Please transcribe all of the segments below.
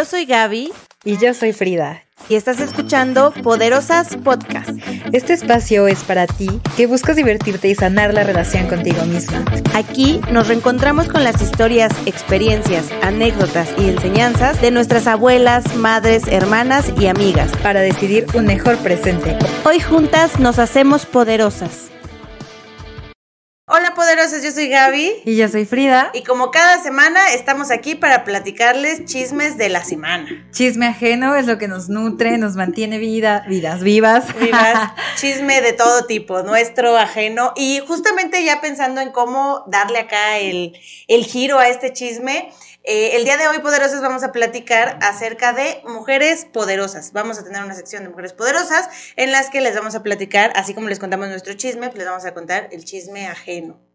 Yo soy Gaby. Y yo soy Frida. Y estás escuchando Poderosas Podcast. Este espacio es para ti que buscas divertirte y sanar la relación contigo misma. Aquí nos reencontramos con las historias, experiencias, anécdotas y enseñanzas de nuestras abuelas, madres, hermanas y amigas. Para decidir un mejor presente. Hoy juntas nos hacemos poderosas. Hola poderosas, yo soy Gaby. Y yo soy Frida. Y como cada semana estamos aquí para platicarles chismes de la semana. Chisme ajeno es lo que nos nutre, nos mantiene vida, vidas vivas. Vivas, chisme de todo tipo, nuestro, ajeno. Y justamente ya pensando en cómo darle acá el, el giro a este chisme, eh, el día de hoy, poderosas, vamos a platicar acerca de mujeres poderosas. Vamos a tener una sección de mujeres poderosas en las que les vamos a platicar, así como les contamos nuestro chisme, pues les vamos a contar el chisme ajeno.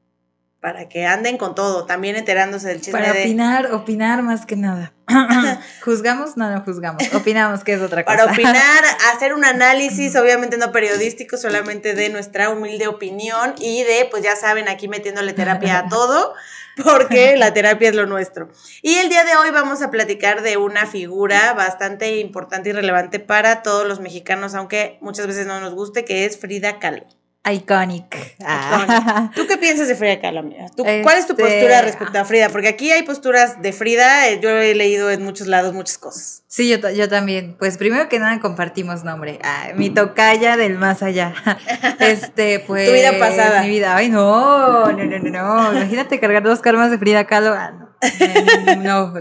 Para que anden con todo, también enterándose del chisme. Para de... opinar, opinar más que nada. ¿Juzgamos? No, no juzgamos. Opinamos, que es otra cosa. Para opinar, hacer un análisis, obviamente no periodístico, solamente de nuestra humilde opinión y de, pues ya saben, aquí metiéndole terapia a todo porque la terapia es lo nuestro. Y el día de hoy vamos a platicar de una figura bastante importante y relevante para todos los mexicanos, aunque muchas veces no nos guste, que es Frida Kahlo. Iconic. Ah. ¿Tú qué piensas de Frida Kahlo, amiga? ¿Tú, ¿Cuál es tu postura respecto a Frida? Porque aquí hay posturas de Frida, yo he leído en muchos lados muchas cosas. Sí, yo, yo también. Pues primero que nada compartimos nombre. Ah, mi tocaya del más allá. Este, pues. Tu vida pasada. Mi vida. Ay, no, no, no, no, no. Imagínate cargar dos karmas de Frida Kahlo. Ah, no. No,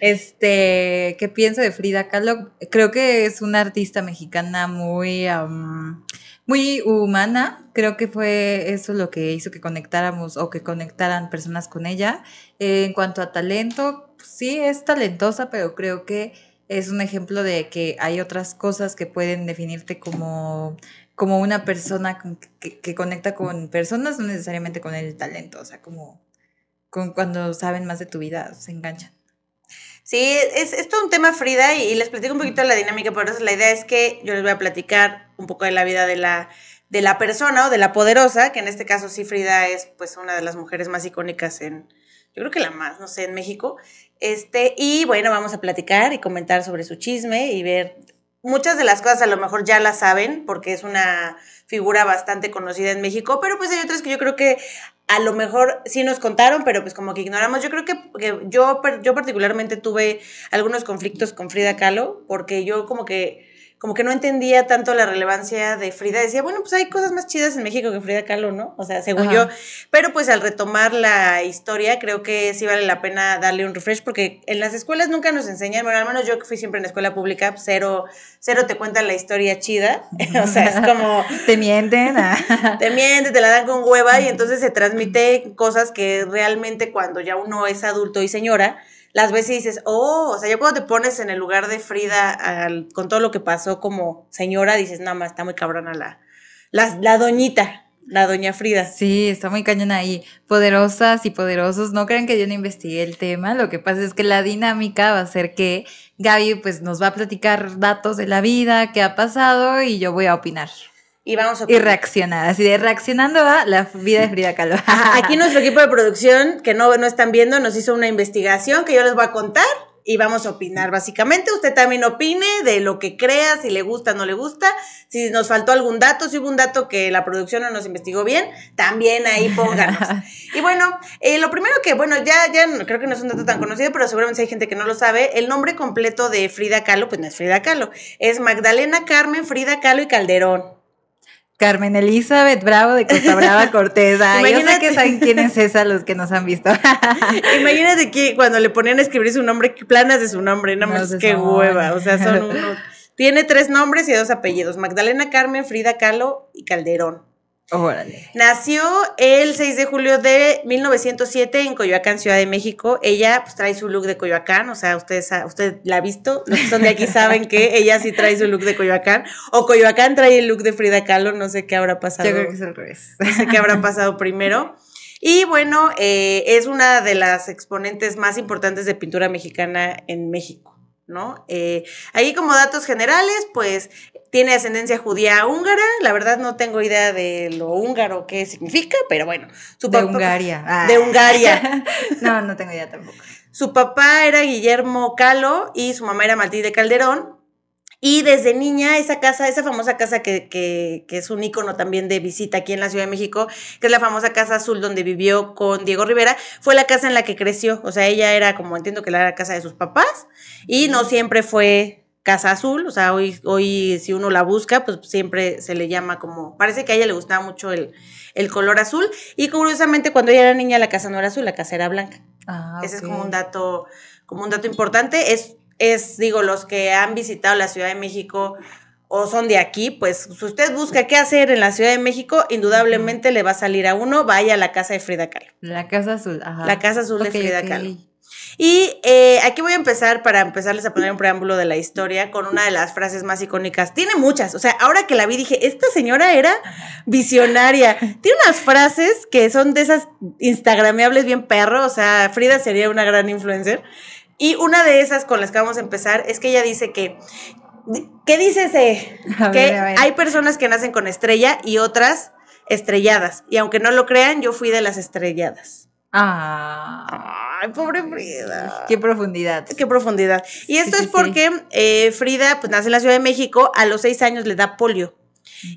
este, ¿qué pienso de Frida Kahlo? Creo que es una artista mexicana muy, um, muy humana. Creo que fue eso lo que hizo que conectáramos o que conectaran personas con ella. Eh, en cuanto a talento, sí es talentosa, pero creo que es un ejemplo de que hay otras cosas que pueden definirte como, como una persona que, que conecta con personas, no necesariamente con el talento, o sea, como con cuando saben más de tu vida, se enganchan. Sí, es, es todo un tema, Frida, y, y les platico un poquito de la dinámica, por eso la idea es que yo les voy a platicar un poco de la vida de la, de la persona o de la poderosa, que en este caso sí Frida es pues una de las mujeres más icónicas en, yo creo que la más, no sé, en México. Este, y bueno, vamos a platicar y comentar sobre su chisme y ver muchas de las cosas a lo mejor ya las saben porque es una figura bastante conocida en México, pero pues hay otras que yo creo que a lo mejor sí nos contaron, pero pues como que ignoramos. Yo creo que, que yo, yo particularmente tuve algunos conflictos con Frida Kahlo porque yo como que como que no entendía tanto la relevancia de Frida. Decía, bueno, pues hay cosas más chidas en México que Frida Kahlo, ¿no? O sea, según Ajá. yo. Pero pues al retomar la historia, creo que sí vale la pena darle un refresh, porque en las escuelas nunca nos enseñan, bueno, al menos yo que fui siempre en escuela pública, cero, cero te cuentan la historia chida. o sea, es como... te mienten. te mienten, te la dan con hueva y entonces se transmite cosas que realmente cuando ya uno es adulto y señora, las ves y dices, oh, o sea, ya cuando te pones en el lugar de Frida al, con todo lo que pasó como señora, dices, nada más, está muy cabrona la, la, doñita, la doña Frida. Sí, está muy cañona ahí. Poderosas y poderosos, no crean que yo no investigué el tema, lo que pasa es que la dinámica va a ser que Gaby pues nos va a platicar datos de la vida, qué ha pasado y yo voy a opinar. Y vamos a y reaccionar, así de reaccionando a la vida de Frida Kahlo. Aquí nuestro equipo de producción, que no, no están viendo, nos hizo una investigación que yo les voy a contar y vamos a opinar. Básicamente, usted también opine de lo que crea, si le gusta o no le gusta, si nos faltó algún dato, si hubo un dato que la producción no nos investigó bien, también ahí pónganos. y bueno, eh, lo primero que, bueno, ya, ya creo que no es un dato tan conocido, pero seguramente hay gente que no lo sabe, el nombre completo de Frida Kahlo, pues no es Frida Kahlo, es Magdalena Carmen Frida Kahlo y Calderón. Carmen Elizabeth Bravo de Costa Brava Cortés. Ay, yo sé que saben quién es esa, los que nos han visto. Imagínate que cuando le ponían a escribir su nombre, planas de su nombre, nada más no qué hueva. O sea, son unos. Tiene tres nombres y dos apellidos: Magdalena Carmen, Frida Kahlo y Calderón. Órale. Nació el 6 de julio de 1907 en Coyoacán, Ciudad de México. Ella pues trae su look de Coyoacán, o sea, ustedes, usted la ha visto, los que son de aquí saben que ella sí trae su look de Coyoacán, o Coyoacán trae el look de Frida Kahlo, no sé qué habrá pasado. Yo creo que es al revés. No sé qué habrá pasado primero. Y bueno, eh, es una de las exponentes más importantes de pintura mexicana en México. ¿No? Eh, ahí como datos generales, pues tiene ascendencia judía húngara, la verdad no tengo idea de lo húngaro qué significa, pero bueno. Su de Hungaria. Ah. De Hungaria. no, no tengo idea tampoco. Su papá era Guillermo Calo y su mamá era Matilde Calderón. Y desde niña, esa casa, esa famosa casa que, que, que, es un icono también de visita aquí en la Ciudad de México, que es la famosa Casa Azul donde vivió con Diego Rivera, fue la casa en la que creció. O sea, ella era, como entiendo que era la casa de sus papás, y no siempre fue Casa Azul. O sea, hoy, hoy si uno la busca, pues siempre se le llama como. Parece que a ella le gustaba mucho el, el color azul. Y curiosamente, cuando ella era niña, la casa no era azul, la casa era blanca. Ah, Ese es como un dato, como un dato importante. Es es, digo, los que han visitado la Ciudad de México o son de aquí, pues si usted busca qué hacer en la Ciudad de México, indudablemente le va a salir a uno, vaya a la casa de Frida Kahlo. La casa azul, ajá. La casa azul de Frida Kahlo. Y eh, aquí voy a empezar para empezarles a poner un preámbulo de la historia con una de las frases más icónicas. Tiene muchas, o sea, ahora que la vi dije, esta señora era visionaria. Tiene unas frases que son de esas instagrameables bien perro, o sea, Frida sería una gran influencer. Y una de esas con las que vamos a empezar es que ella dice que ¿Qué dice ese? que hay personas que nacen con estrella y otras estrelladas. Y aunque no lo crean, yo fui de las estrelladas. Ah. Ay, pobre Frida. Qué profundidad. Qué profundidad. Y esto es porque eh, Frida pues, nace en la Ciudad de México, a los seis años le da polio.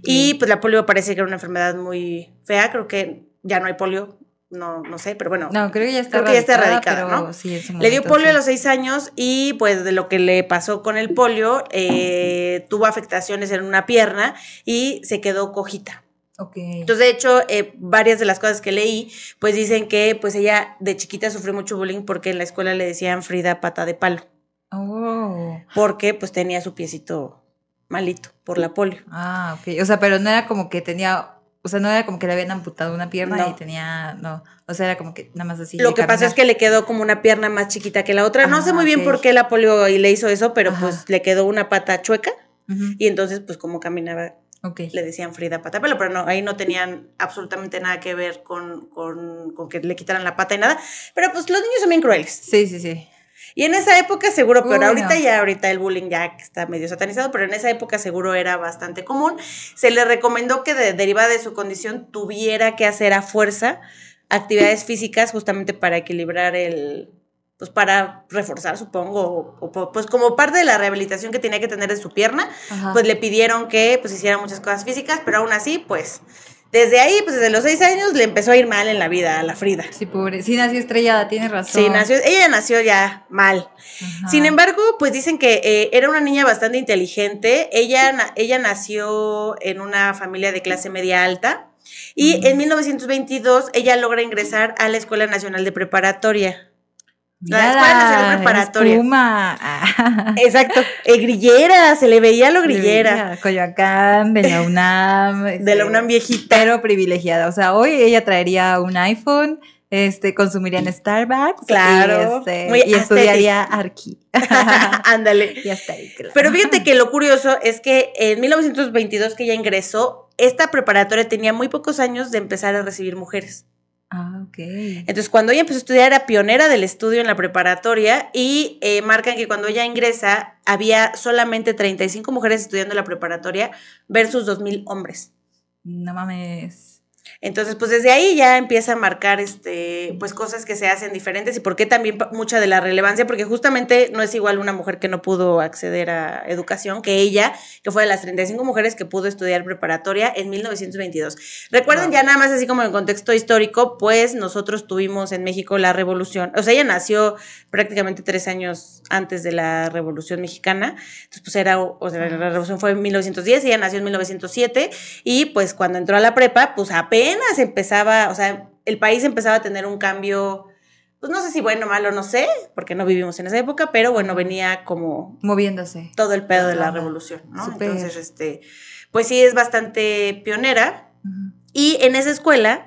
Y pues la polio parece que era una enfermedad muy fea, creo que ya no hay polio, no, no sé, pero bueno. No, creo que ya está, erradicada, ¿no? le dio polio a los seis años y pues de lo que le pasó con el polio, eh, tuvo afectaciones en una pierna y se quedó cojita. Okay. Entonces, de hecho, eh, varias de las cosas que leí, pues dicen que pues ella de chiquita sufrió mucho bullying porque en la escuela le decían Frida pata de palo. Oh. Porque pues tenía su piecito malito por la polio. Ah, ok. O sea, pero no era como que tenía o sea, no era como que le habían amputado una pierna y tenía, no, o sea, era como que nada más así. Lo que pasó es que le quedó como una pierna más chiquita que la otra. no sé muy bien por qué la polio y le hizo eso, pero pues le quedó una pata chueca y entonces pues como caminaba Le decían Frida pata pero no, ahí no tenían absolutamente nada que ver con, con, con, que le quitaran la pata y nada. Pero pues los niños son bien crueles. Sí, sí, sí. Y en esa época seguro, pero ahorita ya, ahorita el bullying ya está medio satanizado, pero en esa época seguro era bastante común. Se le recomendó que de, derivada de su condición tuviera que hacer a fuerza actividades físicas justamente para equilibrar el, pues para reforzar, supongo, o, pues como parte de la rehabilitación que tenía que tener de su pierna, pues le pidieron que pues hiciera muchas cosas físicas, pero aún así, pues desde ahí, pues desde los seis años, le empezó a ir mal en la vida a la Frida. Sí, pobre. Sí, nació estrellada, tiene razón. Sí, nació, ella nació ya mal. Sin embargo, pues dicen que eh, era una niña bastante inteligente. Ella, ella nació en una familia de clase media alta. Y en 1922 ella logra ingresar a la Escuela Nacional de Preparatoria. La Escuela Nacional Preparatoria. Exacto. Eh, grillera, se le veía lo grillera. Coyoacán, de la UNAM. de la UNAM viejita. Pero privilegiada. O sea, hoy ella traería un iPhone, este, consumiría en Starbucks. Claro. Y, este, y estudiaría Arqui. Ándale. y hasta ahí, Pero fíjate que lo curioso es que en 1922 que ella ingresó, esta preparatoria tenía muy pocos años de empezar a recibir mujeres. Ah, ok. Entonces, cuando ella empezó a estudiar, era pionera del estudio en la preparatoria y eh, marcan que cuando ella ingresa, había solamente 35 mujeres estudiando la preparatoria versus 2.000 hombres. No mames. Entonces, pues desde ahí ya empieza a marcar este, pues cosas que se hacen diferentes y por qué también mucha de la relevancia, porque justamente no es igual una mujer que no pudo acceder a educación que ella, que fue de las 35 mujeres que pudo estudiar preparatoria en 1922. Recuerden ya nada más así como en contexto histórico, pues nosotros tuvimos en México la revolución, o sea, ella nació prácticamente tres años antes de la revolución mexicana, entonces pues era, o sea, la revolución fue en 1910, ella nació en 1907 y pues cuando entró a la prepa, pues apenas apenas empezaba, o sea, el país empezaba a tener un cambio, pues no sé si bueno o malo, no sé, porque no vivimos en esa época, pero bueno, venía como... Moviéndose. Todo el pedo de la revolución, ¿no? Entonces, este, pues sí es bastante pionera. Y en esa escuela,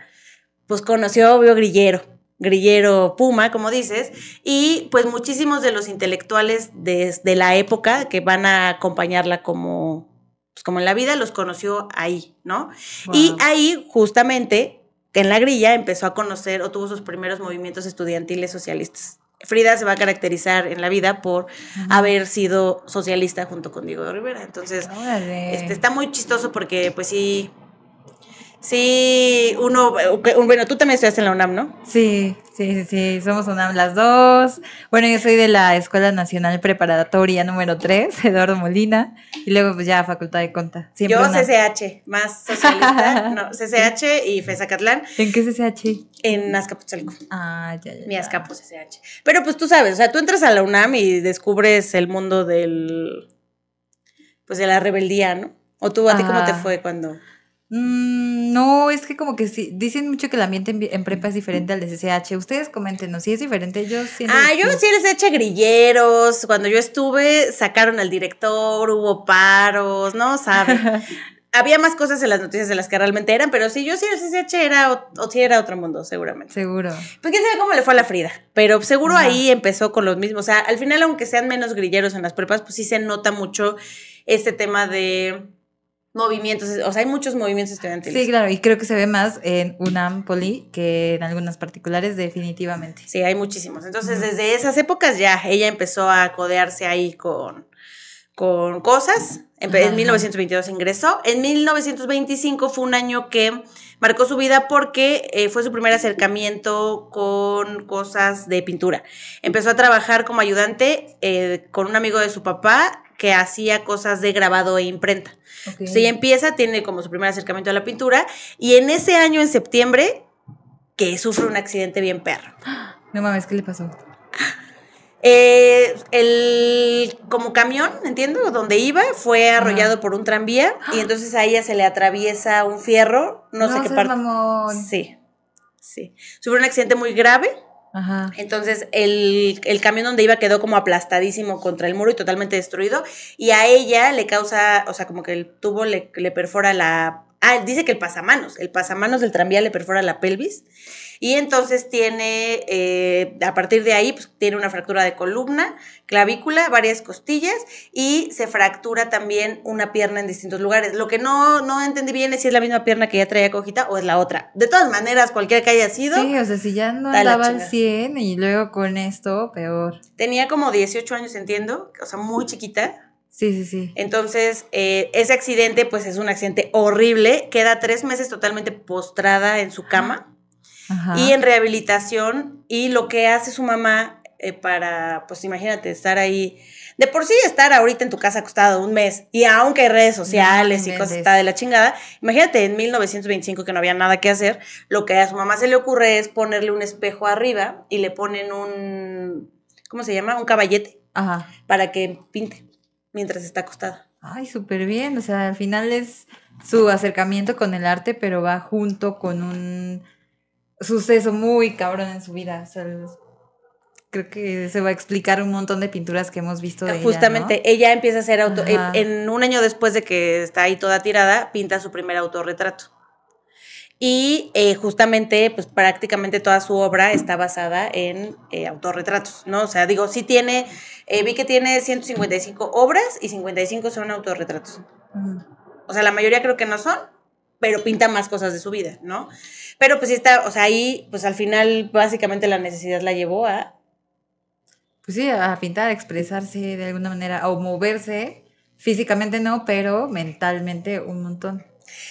pues conoció, obvio, Grillero, Grillero Puma, como dices, y pues muchísimos de los intelectuales de, de la época que van a acompañarla como pues como en la vida, los conoció ahí, ¿no? Y ahí, justamente, en la grilla, empezó a conocer o tuvo sus primeros movimientos estudiantiles socialistas Frida se va a caracterizar en la vida por haber sido socialista junto con Diego Rivera. Entonces, este, está muy chistoso porque, pues sí, sí, uno, bueno, tú también estudiaste en la UNAM, ¿no? Sí, sí, sí, sí, somos UNAM las dos. Bueno, yo soy de la Escuela Nacional Preparatoria número 3, Eduardo Molina, y luego pues ya Facultad de Conta. yo CCH, más socialista, no, CCH y FESACatlán. ¿En qué CCH? En Azcapotzalco. Ah, ya, ya. Mi Azcapo CCH. Pero pues tú sabes, o sea, tú entras a la UNAM y descubres el mundo del, pues de la rebeldía, ¿no? O tú, ¿a ti cómo te fue cuando...? Mm, no, es que como que sí, dicen mucho que el ambiente en, prepa es diferente al de CCH. Ustedes coméntenos, si es diferente, yo siento Ah, yo sí les eché grilleros, cuando yo estuve sacaron al director, hubo paros, ¿no? ¿Sabe? Había más cosas en las noticias de las que realmente eran, pero sí, yo sí el CCH era, o, sí era otro mundo, seguramente. Seguro. Pues quién sabe cómo le fue a la Frida, pero seguro ahí empezó con los mismos. O sea, al final, aunque sean menos grilleros en las prepas, pues sí se nota mucho este tema de movimientos, o sea, hay muchos movimientos estudiantiles. Sí, claro, y creo que se ve más en UNAM Poli que en algunas particulares, definitivamente. Sí, hay muchísimos. Entonces, desde esas épocas ya ella empezó a codearse ahí con, con cosas. En, 1922 ingresó. En 1925 fue un año que marcó su vida porque eh, fue su primer acercamiento con cosas de pintura. Empezó a trabajar como ayudante eh, con un amigo de su papá que hacía cosas de grabado e imprenta. Entonces ella empieza, tiene como su primer acercamiento a la pintura y en ese año, en septiembre, que sufre un accidente bien perro. No mames, ¿qué le pasó? Eh, el como camión, entiendo, donde iba, fue arrollado por un tranvía y entonces a ella se le atraviesa un fierro, no, sé qué parte. Sí, sí. Sufre un accidente muy grave entonces el, camión donde iba quedó como aplastadísimo contra el muro y totalmente destruido. Y a ella le causa, o sea, como que el tubo le, le perfora la... Ah, dice que el pasamanos, el pasamanos del tranvía le perfora la pelvis y entonces tiene, eh, a partir de ahí, pues tiene una fractura de columna, clavícula, varias costillas y se fractura también una pierna en distintos lugares. Lo que no, no entendí bien es si es la misma pierna que ya traía cojita o es la otra. De todas maneras, cualquiera que haya sido. Sí, o sea, si ya no andaba al 100 y luego con esto, peor. Tenía como 18 años, entiendo, o sea, muy chiquita. Sí, sí, sí. Entonces, eh, ese accidente, pues es un accidente horrible. Queda tres meses totalmente postrada en su cama. Y en rehabilitación. Y lo que hace su mamá eh, para, pues imagínate, estar ahí, de por sí estar ahorita en tu casa acostado un mes y aunque hay redes sociales y cosas está de la chingada, imagínate en 1925 que no había nada que hacer, lo que a su mamá se le ocurre es ponerle un espejo arriba y le ponen un, ¿cómo se llama? Un caballete para que pinte mientras está acostada. Ay, súper bien, o sea, al final es su acercamiento con el arte, pero va junto con un suceso muy cabrón en su vida. creo que se va a explicar un montón de pinturas que hemos visto de Justamente, ella, empieza a hacer auto. Eh, en un año después de que está ahí toda tirada, pinta su primer autorretrato. Y eh, justamente, pues prácticamente toda su obra está basada en eh, autorretratos, ¿no? O sea, digo, sí tiene, vi que tiene 155 obras y 55 son autorretratos. O sea, la mayoría creo que no son, pero pinta más cosas de su vida, ¿no? Pero pues sí está, o sea, ahí, pues al final básicamente la necesidad la llevó a... Pues sí, a pintar, a expresarse de alguna manera, o moverse, físicamente no, pero mentalmente un montón.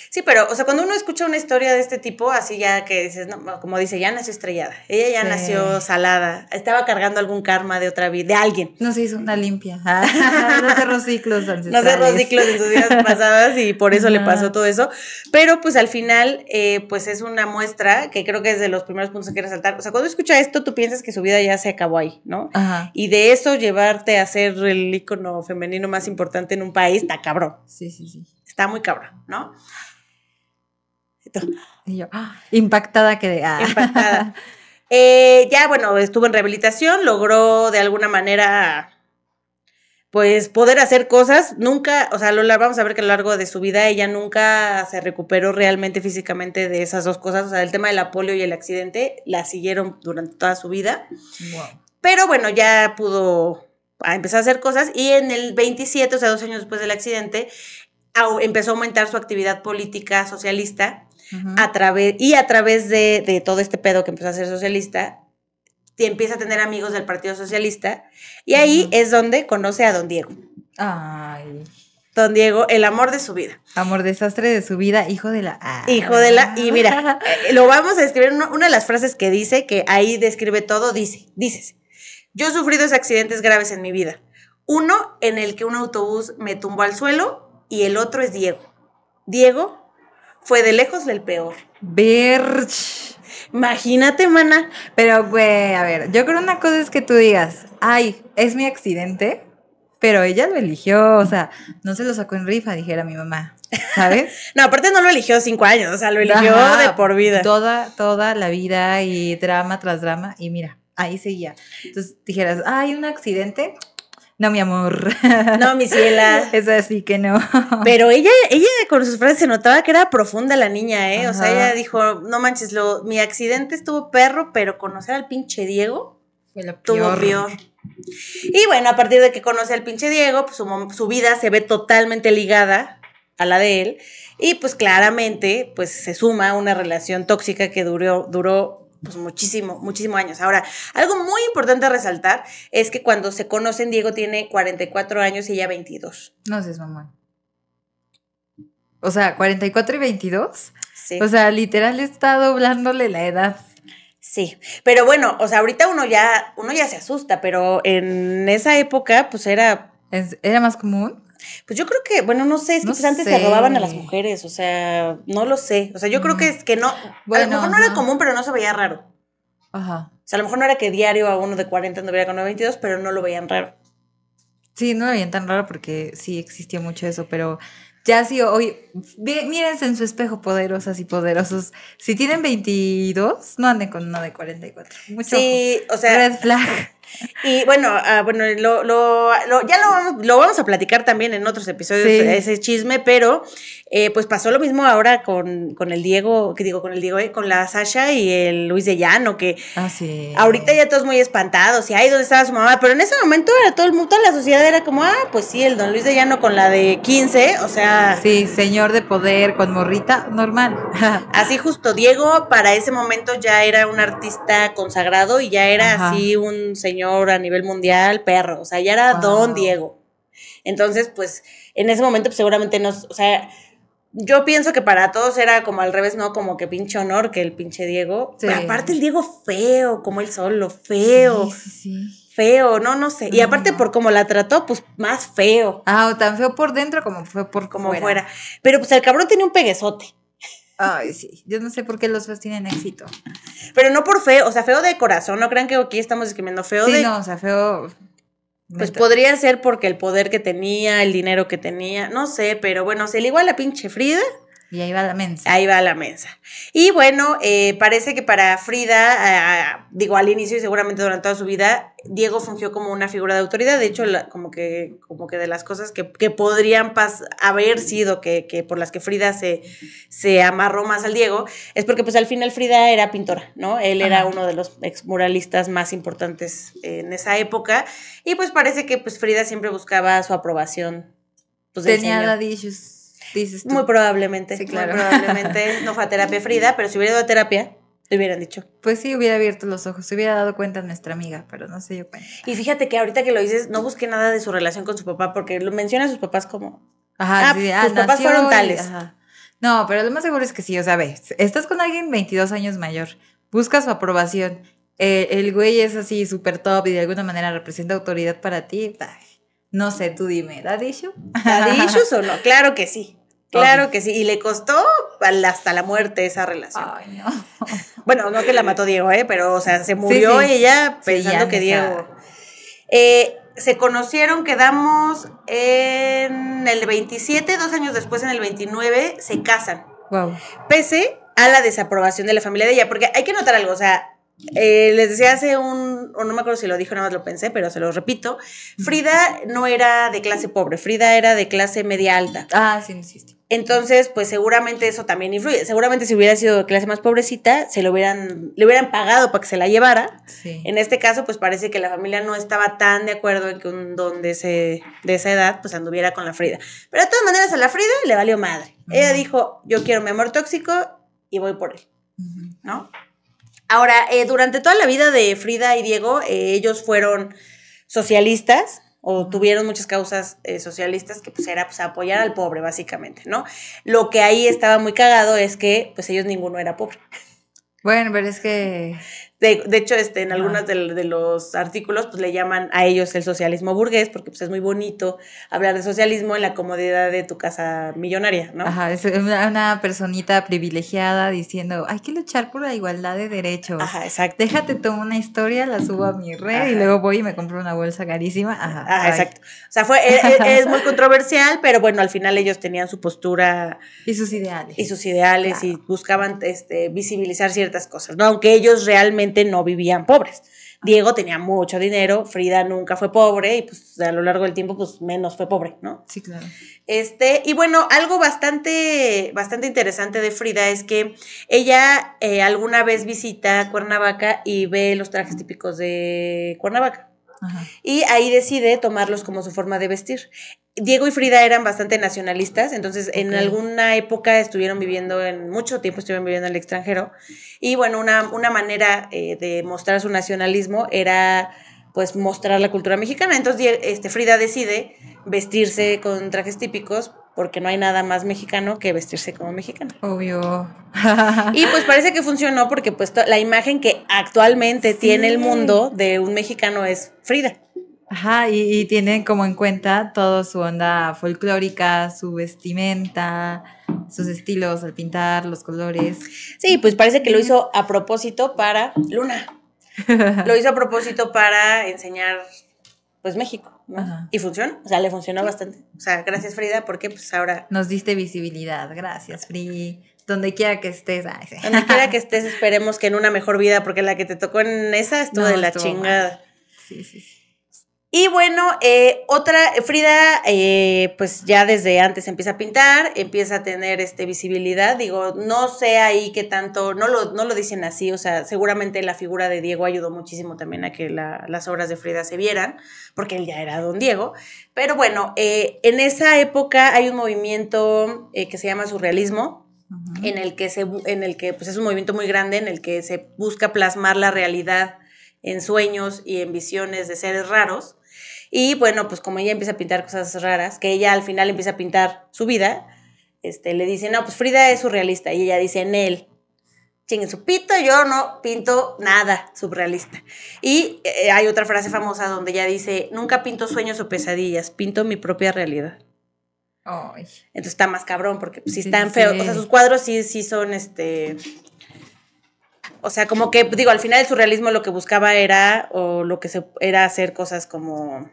Sí, pero, o sea, cuando uno escucha una historia de este tipo, así ya que dices, no, como dice, ya nació estrellada, ella ya nació salada, estaba cargando algún karma de otra vida, de alguien. No se hizo una limpia, no cerró ciclos No cerró ciclos en sus vidas pasadas y por eso le pasó todo eso, pero pues al final, eh, pues es una muestra que creo que es de los primeros puntos que quiero resaltar. O sea, cuando escucha esto, tú piensas que su vida ya se acabó ahí, ¿no? Ajá. Y de eso llevarte a ser el ícono femenino más importante en un país, está cabrón. Sí, sí, sí. Está muy cabrón, ¿no? Y yo, ¡ah! impactada quedé. Ah. Impactada. Eh, ya, bueno, estuvo en rehabilitación, logró de alguna manera, pues, poder hacer cosas. Nunca, o sea, lo vamos a ver que a lo largo de su vida ella nunca se recuperó realmente físicamente de esas dos cosas. O sea, el tema de la polio y el accidente la siguieron durante toda su vida. Pero bueno, ya pudo empezar a hacer cosas y en el 27, o sea, dos años después del accidente, empezó a aumentar su actividad política socialista a través, y a través de, todo este pedo que empezó a ser socialista, empieza a tener amigos del Partido Socialista. Y ahí es donde conoce a don Diego. Ay. Don Diego, el amor de su vida. Amor desastre de su vida, hijo de la. Hijo de la. Y mira, eh, lo vamos a describir. Una, una de las frases que dice, que ahí describe todo, dice: Dices, yo he sufrido dos accidentes graves en mi vida. Uno en el que un autobús me tumbó al suelo y el otro es Diego. Diego fue de lejos el peor. Berch. Imagínate, mana. Pero, güey, a ver, yo creo una cosa es que tú digas, ay, es mi accidente, pero ella lo eligió, o sea, no se lo sacó en rifa, dijera mi mamá, ¿sabes? no, aparte no lo eligió cinco años, o sea, lo eligió Ajá, de por vida. Toda, toda la vida y drama tras drama, y mira, ahí seguía. Entonces dijeras, ay, un accidente. No, mi amor. No, mi ciela. Es así que no. Pero ella, ella con sus frases se notaba que era profunda la niña, ¿eh? O sea, ella dijo, no manches, lo, mi accidente estuvo perro, pero conocer al pinche Diego estuvo peor. Y bueno, a partir de que conoce al pinche Diego, pues su, su vida se ve totalmente ligada a la de él. Y pues claramente, pues se suma una relación tóxica que duró, duró pues muchísimo, muchísimos años. Ahora, algo muy importante a resaltar es que cuando se conocen, Diego tiene 44 años y ella 22. No seas mamón. O sea, 44 y 22. Sí. O sea, literal está doblándole la edad. Sí, pero bueno, o sea, ahorita uno ya, uno ya se asusta, pero en esa época, pues era, ¿Era más común? Pues yo creo que, bueno, no sé, es que No pues antes se robaban a las mujeres, o sea, no lo sé, o sea, yo creo que es que no, a lo mejor no era común, pero no se veía raro. Ajá. O sea, a lo mejor no era que diario a uno de 40 anduviera con 22, pero no lo veían raro. Sí, no lo veían tan raro porque sí existía mucho eso, pero ya sí, hoy, mírense en su espejo, poderosas y poderosos. Si tienen 22, no anden con uno de 44. Mucho Sí, o sea, Red flag. Y bueno, ah, bueno lo, lo, lo- ya lo vamos, lo vamos a platicar también en otros episodios, Sí. ese chisme, pero eh, pues pasó lo mismo ahora con, con el Diego, que digo con el Diego, eh, con la Sasha y el Luis de Llano, que Ah, sí. ahorita ya todos muy espantados, y ay, ¿dónde estaba su mamá? Pero en ese momento era todo el mundo, toda la sociedad era como, ah, pues sí, el don Luis de Llano con la de 15, o sea, Sí, señor de poder con morrita, normal. así justo, Diego para ese momento ya era un artista consagrado y ya era Ajá. así un señor a nivel mundial, perro, o sea, ya era Wow. don Diego. Entonces, pues, en ese momento pues, seguramente no, o sea, yo pienso que para todos era como al revés, ¿no? Como que pinche honor que el pinche Diego. Sí. Pero aparte el Diego feo, como él solo, feo, Sí, sí, sí. feo, no, no sé. Y aparte no. por cómo la trató, pues más feo, Ah, o tan feo por dentro como fue por como fuera. Pero pues el cabrón tenía un peguezote. Ay, sí. Yo no sé por qué los feos tienen éxito. Pero no por feo, o sea, feo de corazón, no crean que aquí estamos discriminando feo Sí, de... no, o sea, feo. Pues podría ser porque el poder que tenía, el dinero que tenía, no sé, pero bueno, se le igual a la pinche Frida, Y ahí va la mensa. ahí va la mesa. Y bueno, eh, parece que para Frida, ah, digo al inicio y seguramente durante toda su vida, Diego fungió como una figura de autoridad. De hecho, la- como, que, como que de las cosas que, que podrían pas- haber sido, que, que por las que Frida se, se amarró más al Diego, es porque pues al final Frida era pintora, ¿no? Él era Ajá. uno de los exmuralistas más importantes en esa época. Y pues parece que pues Frida siempre buscaba su aprobación. Pues, Tenía señor. Dices tú. Muy probablemente. Sí, claro. Muy probablemente no fue a terapia Frida, pero si hubiera ido a terapia, le hubieran dicho. Pues sí, hubiera abierto los ojos, se hubiera dado cuenta nuestra amiga, pero no se dio cuenta. Y fíjate que ahorita que lo dices, no busqué nada de su relación con su papá, porque lo menciona a sus papás como. Ajá, Ah, sí, tus papás fueron y- tales. ajá. No, pero lo más seguro es que sí, o sea, ves, estás con alguien 22 años mayor, buscas su aprobación, eh, el güey es así súper top y de alguna manera representa autoridad para ti, ay, no sé, tú dime, ¿da issue? ¿Daddy issues o no? Claro que sí. Claro que sí. Y le costó hasta la muerte esa relación. Ay, no. Bueno, no que la mató Diego, ¿eh? Pero, o sea, se murió sí. ella pensando que. Diego. Eh, se conocieron, quedamos en el 27, dos años después, en el 29, se casan. Wow. pese a la desaprobación de la familia de ella, porque hay que notar algo, o sea, eh, les decía hace un, o no me acuerdo si lo dijo, nada más lo pensé, pero se lo repito, Frida no era de clase pobre, Frida era de clase media alta. Ah, sí, no existe. Entonces, pues seguramente eso también influye. Seguramente si hubiera sido de clase más pobrecita, se lo hubieran, le hubieran pagado para que se la llevara. Sí. En este caso, pues parece que la familia no estaba tan de acuerdo en que un don de, ese, de esa edad, pues anduviera con la Frida. Pero de todas maneras, a la Frida le valió madre. Ella dijo, yo quiero mi amor tóxico y voy por él. ¿no? Ahora, eh, durante toda la vida de Frida y Diego, eh, ellos fueron socialistas o tuvieron muchas causas eh, socialistas que pues era pues apoyar al pobre básicamente, ¿no? Lo que ahí estaba muy cagado es que pues ellos ninguno era pobre. Bueno, pero es que De, de hecho, este, en algunos de, de los artículos, pues le llaman a ellos el socialismo burgués, porque pues es muy bonito hablar de socialismo en la comodidad de tu casa millonaria, ¿no? Ajá, es una, una personita privilegiada diciendo, hay que luchar por la igualdad de derechos. Ajá, exacto. Déjate tomo una historia, la subo a mi red Ajá. y luego voy y me compro una bolsa carísima. Ajá. Exacto. O sea, fue, es, es- es muy controversial, pero bueno, al final ellos tenían su postura Y sus ideales. y sus ideales Claro. y buscaban este, visibilizar ciertas cosas, ¿no? Aunque ellos realmente no vivían pobres. Diego tenía mucho dinero, Frida nunca fue pobre y pues a lo largo del tiempo pues menos fue pobre, ¿no? Sí, claro. Este, y bueno, algo bastante, bastante interesante de Frida es que ella eh, alguna vez visita Cuernavaca y ve los trajes típicos de Cuernavaca. Ajá. Y ahí decide tomarlos como su forma de vestir. Diego y Frida eran bastante nacionalistas, entonces en alguna época estuvieron viviendo, en mucho tiempo estuvieron viviendo en el extranjero. Y bueno, una, una manera eh, de mostrar su nacionalismo era pues mostrar la cultura mexicana. Entonces este, Frida decide vestirse con trajes típicos porque no hay nada más mexicano que vestirse como mexicana. Obvio. Y pues parece que funcionó porque pues la imagen que actualmente tiene el mundo de un mexicano es Frida. Ajá, y, y tienen como en cuenta todo su onda folclórica, su vestimenta, sus estilos al pintar, los colores. Sí, pues parece que lo hizo a propósito para Luna. Lo hizo a propósito para enseñar pues México. Ajá. Y funcionó, o sea, le funcionó bastante. O sea, gracias Frida porque pues ahora Nos diste visibilidad, gracias, Free. Donde quiera que estés. Ay, sí. donde quiera que estés esperemos que en una mejor vida porque la que te tocó en esa estuvo No, de la estuvo mal. chingada. Sí, sí, sí. Y bueno, eh, otra, Frida, eh, pues ya desde antes empieza a pintar, empieza a tener este, visibilidad. Digo, no sé ahí qué tanto, no lo, no lo dicen así, o sea, seguramente la figura de Diego ayudó muchísimo también a que la- las obras de Frida se vieran, porque él ya era don Diego. Pero bueno, eh, en esa época hay un movimiento que se llama surrealismo, en el que se en el que pues es un movimiento muy grande en el que se busca plasmar la realidad en sueños y en visiones de seres raros y bueno pues como ella empieza a pintar cosas raras que ella al final empieza a pintar su vida este le dice no pues Frida es surrealista y ella dice en él chingue su pito yo no pinto nada surrealista y eh, hay otra frase famosa donde ella dice nunca pinto sueños o pesadillas pinto mi propia realidad Ay, entonces está más cabrón porque pues, Sí, están sí, feos. sí. O sea, sus cuadros sí, sí son este. O sea, como que, digo, al final el surrealismo lo que buscaba era, o lo que se era hacer cosas como.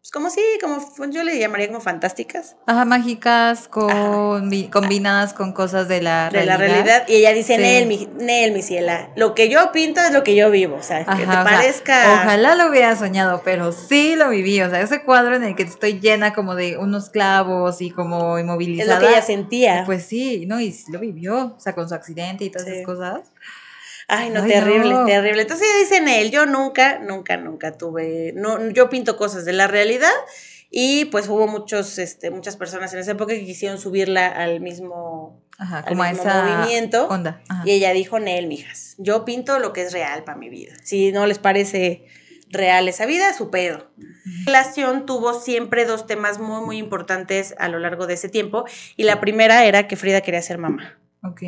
Pues como sí, como yo le llamaría como fantásticas Ajá, mágicas con, combinadas con cosas de la de realidad. la realidad. Y ella dice, Sí. Nel, mi, Nel, mi ciela, lo que yo pinto es lo que yo vivo. O sea, que te sea, parezca. ojalá lo hubiera soñado, pero sí lo viví. O sea, ese cuadro en el que estoy llena como de unos clavos y como es inmovilizada. lo que ella sentía. Pues sí, ¿no? Y lo vivió, o sea, con su accidente y todas Sí. esas cosas. Ay, no, Ay, terrible, no. terrible. Entonces ella dice en él, yo nunca, nunca, nunca tuve, no, yo pinto cosas de la realidad y pues hubo muchos, este, muchas personas en esa época que quisieron subirla al mismo, Ajá, al como mismo esa movimiento. onda. Ajá. Y ella dijo, Nel, mijas, yo pinto lo que es real para mi vida. Si no les parece real esa vida, su pedo. La relación tuvo siempre dos temas muy, muy importantes a lo largo de ese tiempo y la primera era que Frida quería ser mamá Ok.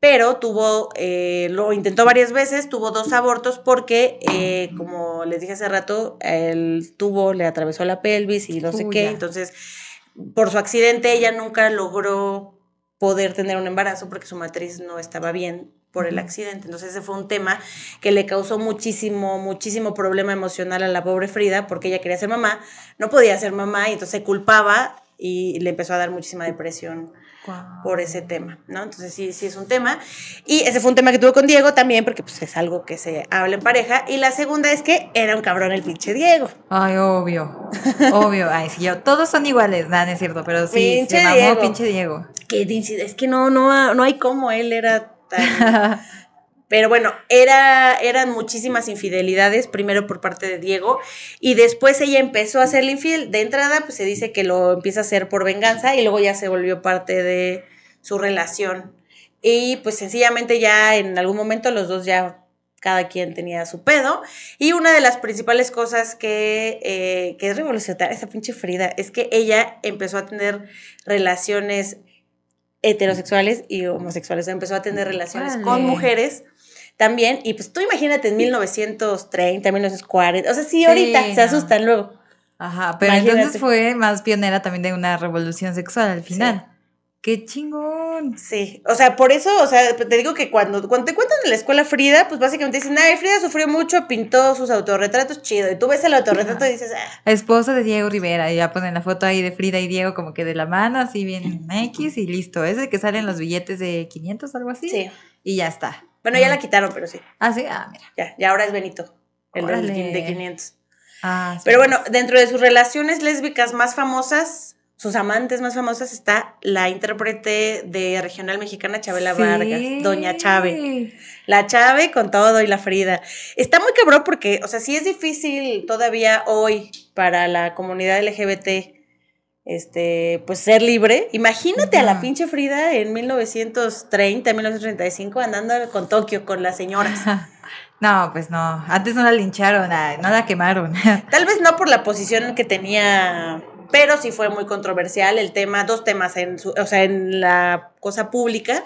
Pero tuvo, eh, lo intentó varias veces, tuvo dos abortos porque, eh, como les dije hace rato, el tubo le atravesó la pelvis y no sé Uy, qué, ya. entonces, por su accidente ella nunca logró poder tener un embarazo porque su matriz no estaba bien por el accidente. Entonces ese fue un tema que le causó muchísimo, muchísimo problema emocional a la pobre Frida porque ella quería ser mamá, no podía ser mamá y entonces se culpaba y le empezó a dar muchísima depresión Por ese tema, ¿no? Entonces sí, sí es un tema. Y ese fue un tema que tuvo con Diego también, porque pues es algo que se habla en pareja. Y la segunda es que era un cabrón el pinche Diego. Ay, obvio. Obvio. Ay, sí, yo, todos son iguales, nada, no es cierto, pero sí, Pinche se mamó Diego. pinche Diego. Que es que no, no, no hay cómo él era tan... Pero bueno, era, eran muchísimas infidelidades, primero por parte de Diego, y después ella empezó a hacerle infiel. De entrada, pues se dice que lo empieza a hacer por venganza, y luego ya se volvió parte de su relación Y pues sencillamente ya en algún momento los dos ya cada quien tenía su pedo. Y una de las principales cosas que, eh, que es revolucionaria, esa pinche Frida, es que ella empezó a tener relaciones heterosexuales y homosexuales, empezó a tener relaciones con mujeres también. Y pues tú imagínate en 1930, 1940, o sea, sí, ahorita Sí, se no. asustan luego. Ajá, pero Imagínate. entonces fue más pionera también de una revolución sexual al final. ¡Qué chingón! Sí, o sea, por eso, o sea, te digo que cuando, cuando te cuentan en la escuela Frida, pues básicamente dicen, ay, Frida sufrió mucho, pintó sus autorretratos, chido. Y tú ves el autorretrato y dices, ah, Esposa de Diego Rivera, y ya ponen la foto ahí de Frida y Diego como que de la mano, así bien X y listo. Es el que salen los billetes de 500 algo así. sí. Y ya está. Bueno, ya Mm. la quitaron, pero sí, Ah, sí, ah, mira. ya, ya ahora es Benito, el Órale. de 500. Ah, sí. Pero bueno, dentro de sus relaciones lésbicas más famosas, sus amantes más famosas, está la intérprete de regional mexicana Chabela Sí. Vargas, Doña Chave. La Chave con todo y la Frida. Está muy cabrón porque, o sea, sí es difícil todavía hoy para la comunidad LGBT, este, pues ser libre. Imagínate a la pinche Frida en 1930, 1935 andando con Tokio, con las señoras. No, pues no. Antes no la lincharon, no la quemaron. Tal vez no por la posición que tenía, pero sí fue muy controversial el tema, dos temas en su, o sea, en la cosa pública,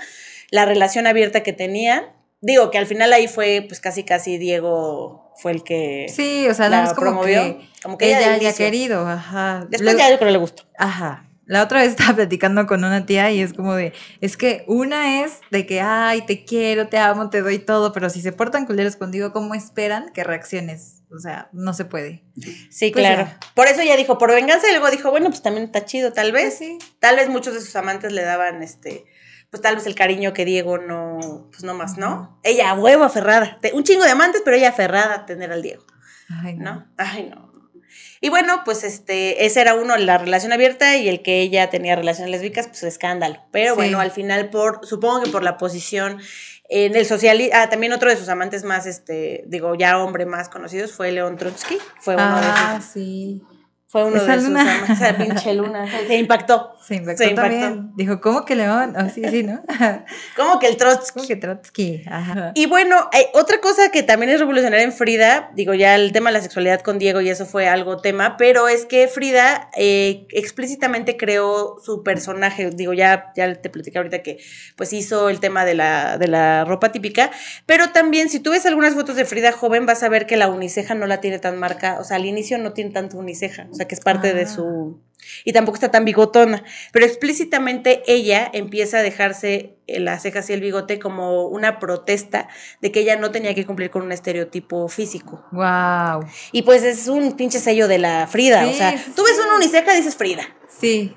la relación abierta que tenían. Digo que al final ahí fue, pues casi casi Diego fue el que Sí, o sea, la no es como promovió, que como que ella, ella haya querido, ajá. Después ya yo creo le gustó. Ajá. La otra vez estaba platicando con una tía y es como de, es que una es de que, ay, te quiero, te amo, te doy todo, pero si se portan culeros contigo, ¿cómo esperan que reacciones? O sea, no se puede. Sí, Pues claro. ya. Por eso ella dijo, por venganza, y luego dijo, bueno, pues también está chido, tal Pues vez. sí. Tal vez muchos de sus amantes le daban este, pues tal vez el cariño que Diego no, pues no más, ¿no? Ella, a huevo, aferrada. Un chingo de amantes, pero ella aferrada a tener al Diego. Ay, no. ¿no? Ay, no. Y bueno, pues este, ese era uno, la relación abierta, y el que ella tenía relaciones lésbicas, pues escándalo. Pero Sí. bueno, al final, por, supongo que por la posición en el socialismo, ah, también otro de sus amantes más, este, digo, ya hombre más conocidos fue León Trotsky, fue uno Ah, de sus, sí. Fue uno esa de sus amantes, esa pinche luna, se impactó. Se impactó Se impactó. también. Dijo, ¿cómo que León? Oh, sí, sí, ¿no? ¿Cómo que el Trotsky? ¿Cómo que Trotsky? Ajá. Y bueno, hay otra cosa que también es revolucionaria en Frida, digo ya el tema de la sexualidad con Diego y eso fue algo tema, pero es que Frida eh, explícitamente creó su personaje, digo ya, ya te platicé ahorita que pues hizo el tema de la, de la ropa típica, pero también si tú ves algunas fotos de Frida joven vas a ver que la uniceja no la tiene tan marca, o sea al inicio no tiene tanto uniceja, o sea que es parte de Ah. su... Y tampoco está tan bigotona, pero explícitamente ella empieza a dejarse eh, las cejas y el bigote como una protesta de que ella no tenía que cumplir con un estereotipo físico. Wow. Y pues es un pinche sello de la Frida, o Sí, sea, sí, tú ves una uniceja y dices Frida. Sí,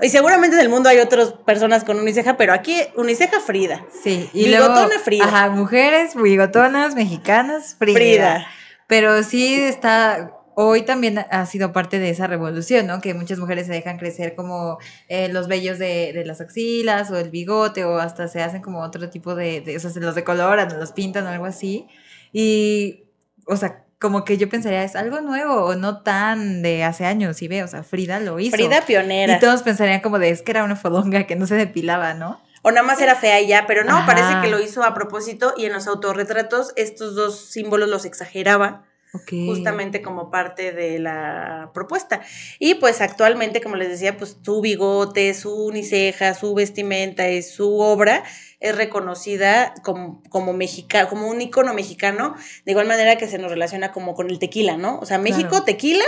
Y seguramente en el mundo hay otras personas con uniceja, pero aquí uniceja Frida. sí. Y Bigotona luego, Frida. Ajá, mujeres bigotonas, mexicanas, Frida. Frida. Pero sí está, hoy también ha sido parte de esa revolución, ¿no? Que muchas mujeres se dejan crecer como eh, los vellos de, de las axilas o el bigote o hasta se hacen como otro tipo de, de o sea, se los decoloran o los pintan o algo así. Y, o sea, como que yo pensaría, es algo nuevo o no tan de hace años, y ve, o sea, Frida lo hizo. Frida pionera. Y todos pensarían como de, es que era una fodonga que no se depilaba, ¿no? O nada más era fea y ya, pero no, Ajá. parece que lo hizo a propósito y en los autorretratos estos dos símbolos los exageraba. Justamente como parte de la propuesta. Y pues actualmente, como les decía, pues su bigote, su uniceja, su vestimenta y su obra es reconocida como, como, mexica, como un icono mexicano, de igual manera que se nos relaciona como con el tequila, ¿no? O sea, México, Claro. tequila,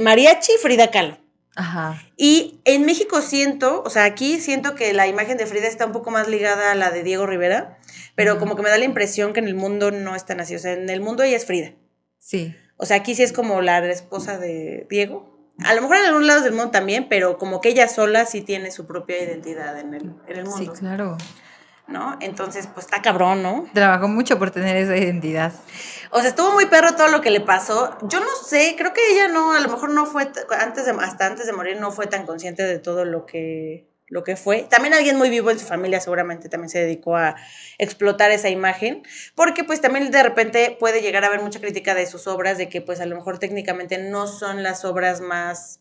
mariachi, Frida Kahlo. Ajá. Y en México siento, o sea, aquí siento que la imagen de Frida está un poco más ligada a la de Diego Rivera, pero como que me da la impresión que en el mundo no es tan así. O sea, en el mundo ella es Frida. Sí. O sea, aquí sí es como la esposa de Diego. A lo mejor en algunos lados del mundo también, pero como que ella sola sí tiene su propia identidad en el, en el Sí, mundo, claro. ¿no? Entonces, pues está cabrón, ¿no? Trabajó mucho por tener esa identidad. O sea, estuvo muy perro todo lo que le pasó. Yo no sé, creo que ella no, a lo mejor no fue, antes de, hasta antes de morir, no fue tan consciente de todo lo que, lo que fue. También alguien muy vivo en su familia seguramente también se dedicó a explotar esa imagen, porque pues también de repente puede llegar a haber mucha crítica de sus obras, de que pues a lo mejor técnicamente no son las obras más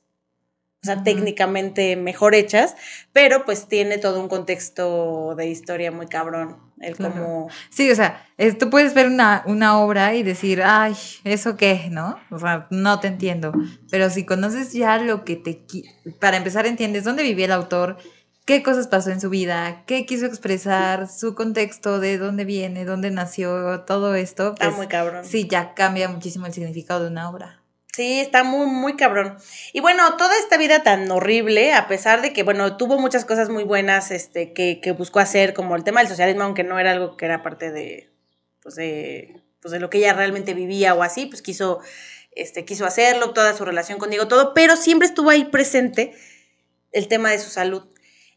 o sea, técnicamente mejor hechas, pero pues tiene todo un contexto de historia muy cabrón. El como... Sí, o sea, tú puedes ver una, una obra y decir, ay, ¿eso qué? ¿No? O sea, no te entiendo. Pero si conoces ya lo que te... Para empezar, entiendes dónde vivía el autor, qué cosas pasó en su vida, qué quiso expresar, su contexto, de dónde viene, dónde nació, todo esto. Está muy cabrón. Sí, ya cambia muchísimo el significado de una obra. Sí, está muy, muy cabrón. Y bueno, toda esta vida tan horrible, a pesar de que, bueno, tuvo muchas cosas muy buenas este, que, que buscó hacer, como el tema del socialismo, aunque no era algo que era parte de, pues de, pues de lo que ella realmente vivía o así, pues quiso, este, quiso hacerlo, toda su relación con Diego, todo, pero siempre estuvo ahí presente el tema de su salud.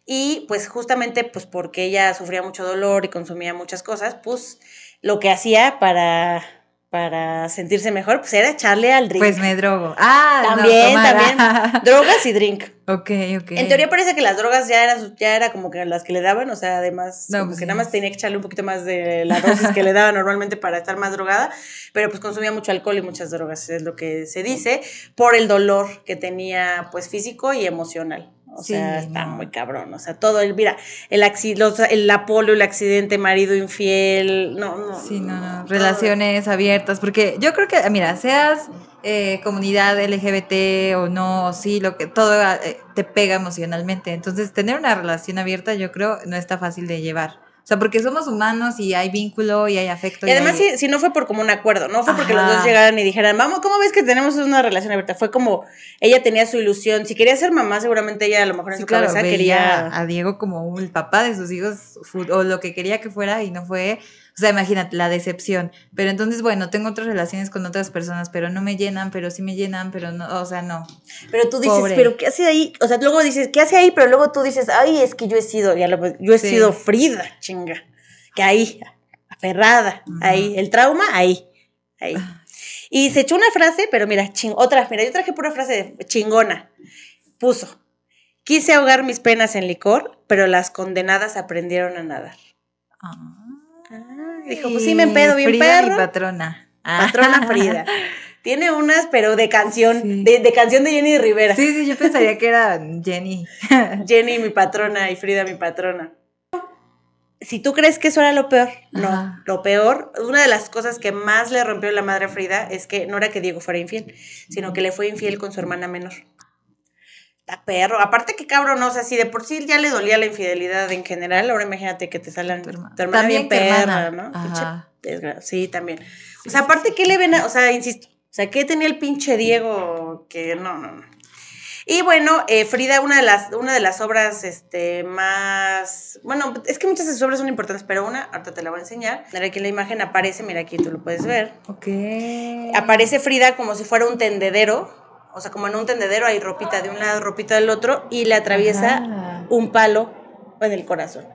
Y pues justamente, pues porque ella sufría mucho dolor y consumía muchas cosas, pues lo que hacía para para sentirse mejor, pues era echarle al drink. Pues me drogo. Ah, también, también. Drogas y drink. Ok, ok. En teoría parece que las drogas ya eran, ya era como que las que le daban, o sea, además, como pues que nada más tenía que echarle un poquito más de la dosis que le daba normalmente para estar más drogada, pero pues consumía mucho alcohol y muchas drogas, es lo que se dice, por el dolor que tenía, pues físico y emocional. O sea, está muy cabrón. O sea, todo el, mira, el, el Apolo, el accidente, marido infiel, no, no. Sí, no, no. Relaciones abiertas, porque yo creo que, mira, seas eh, comunidad LGBT o no, o sí, lo que todo eh, te pega emocionalmente. Entonces, tener una relación abierta, yo creo, no está fácil de llevar. O sea, porque somos humanos y hay vínculo y hay afecto. Y, además, Si, no fue por como un acuerdo, no fue porque los dos llegaran y dijeran, vamos, ¿cómo ves que tenemos una relación abierta? Fue como, ella tenía su ilusión. Si quería ser mamá, seguramente ella a lo mejor en su cabeza quería. A Diego como el papá de sus hijos, o lo que quería que fuera, y no fue. O sea, imagínate la decepción. Pero entonces, bueno, tengo otras relaciones con otras personas, pero no me llenan, pero sí me llenan, pero no, o sea, no. Pero tú dices, pero ¿qué hace ahí? O sea, luego dices, ¿qué hace ahí? Pero luego tú dices, ay, es que yo he sido, ya lo, yo he sido Frida, chinga. Que ahí, aferrada, ahí, el trauma, ahí, ahí. Ah. Y se echó una frase, pero mira, ching, otra, mira, yo traje pura frase de chingona. Puso, quise ahogar mis penas en licor, pero las condenadas aprendieron a nadar. Ah. Dijo, pues sí me empedo bien Frida mi patrona. Patrona Frida. Tiene unas, pero de canción, de, canción de Jenny Rivera. Sí, sí, yo pensaría que era Jenny. Jenny mi patrona y Frida mi patrona. Si tú crees que eso era lo peor, no. Lo peor, una de las cosas que más le rompió la madre a Frida es que no era que Diego fuera infiel, sino que le fue infiel con su hermana menor. Está perro. Aparte que cabrón, no, o sea, si de por sí ya le dolía la infidelidad en general, ahora imagínate que te salgan tu, hermana, también perra, ¿no? Sí, también. O sea, aparte que le ven, a, o sea, insisto, o sea, ¿qué tenía el pinche Diego que no, no, no? Y bueno, eh, Frida, una de las, una de las obras este, más. Bueno, es que muchas de sus obras son importantes, pero una, ahorita te la voy a enseñar. Mira aquí la imagen aparece, mira aquí tú lo puedes ver. Ok. Aparece Frida como si fuera un tendedero o sea, como en un tendedero hay ropita de un lado, ropita del otro, y le atraviesa un palo en el corazón.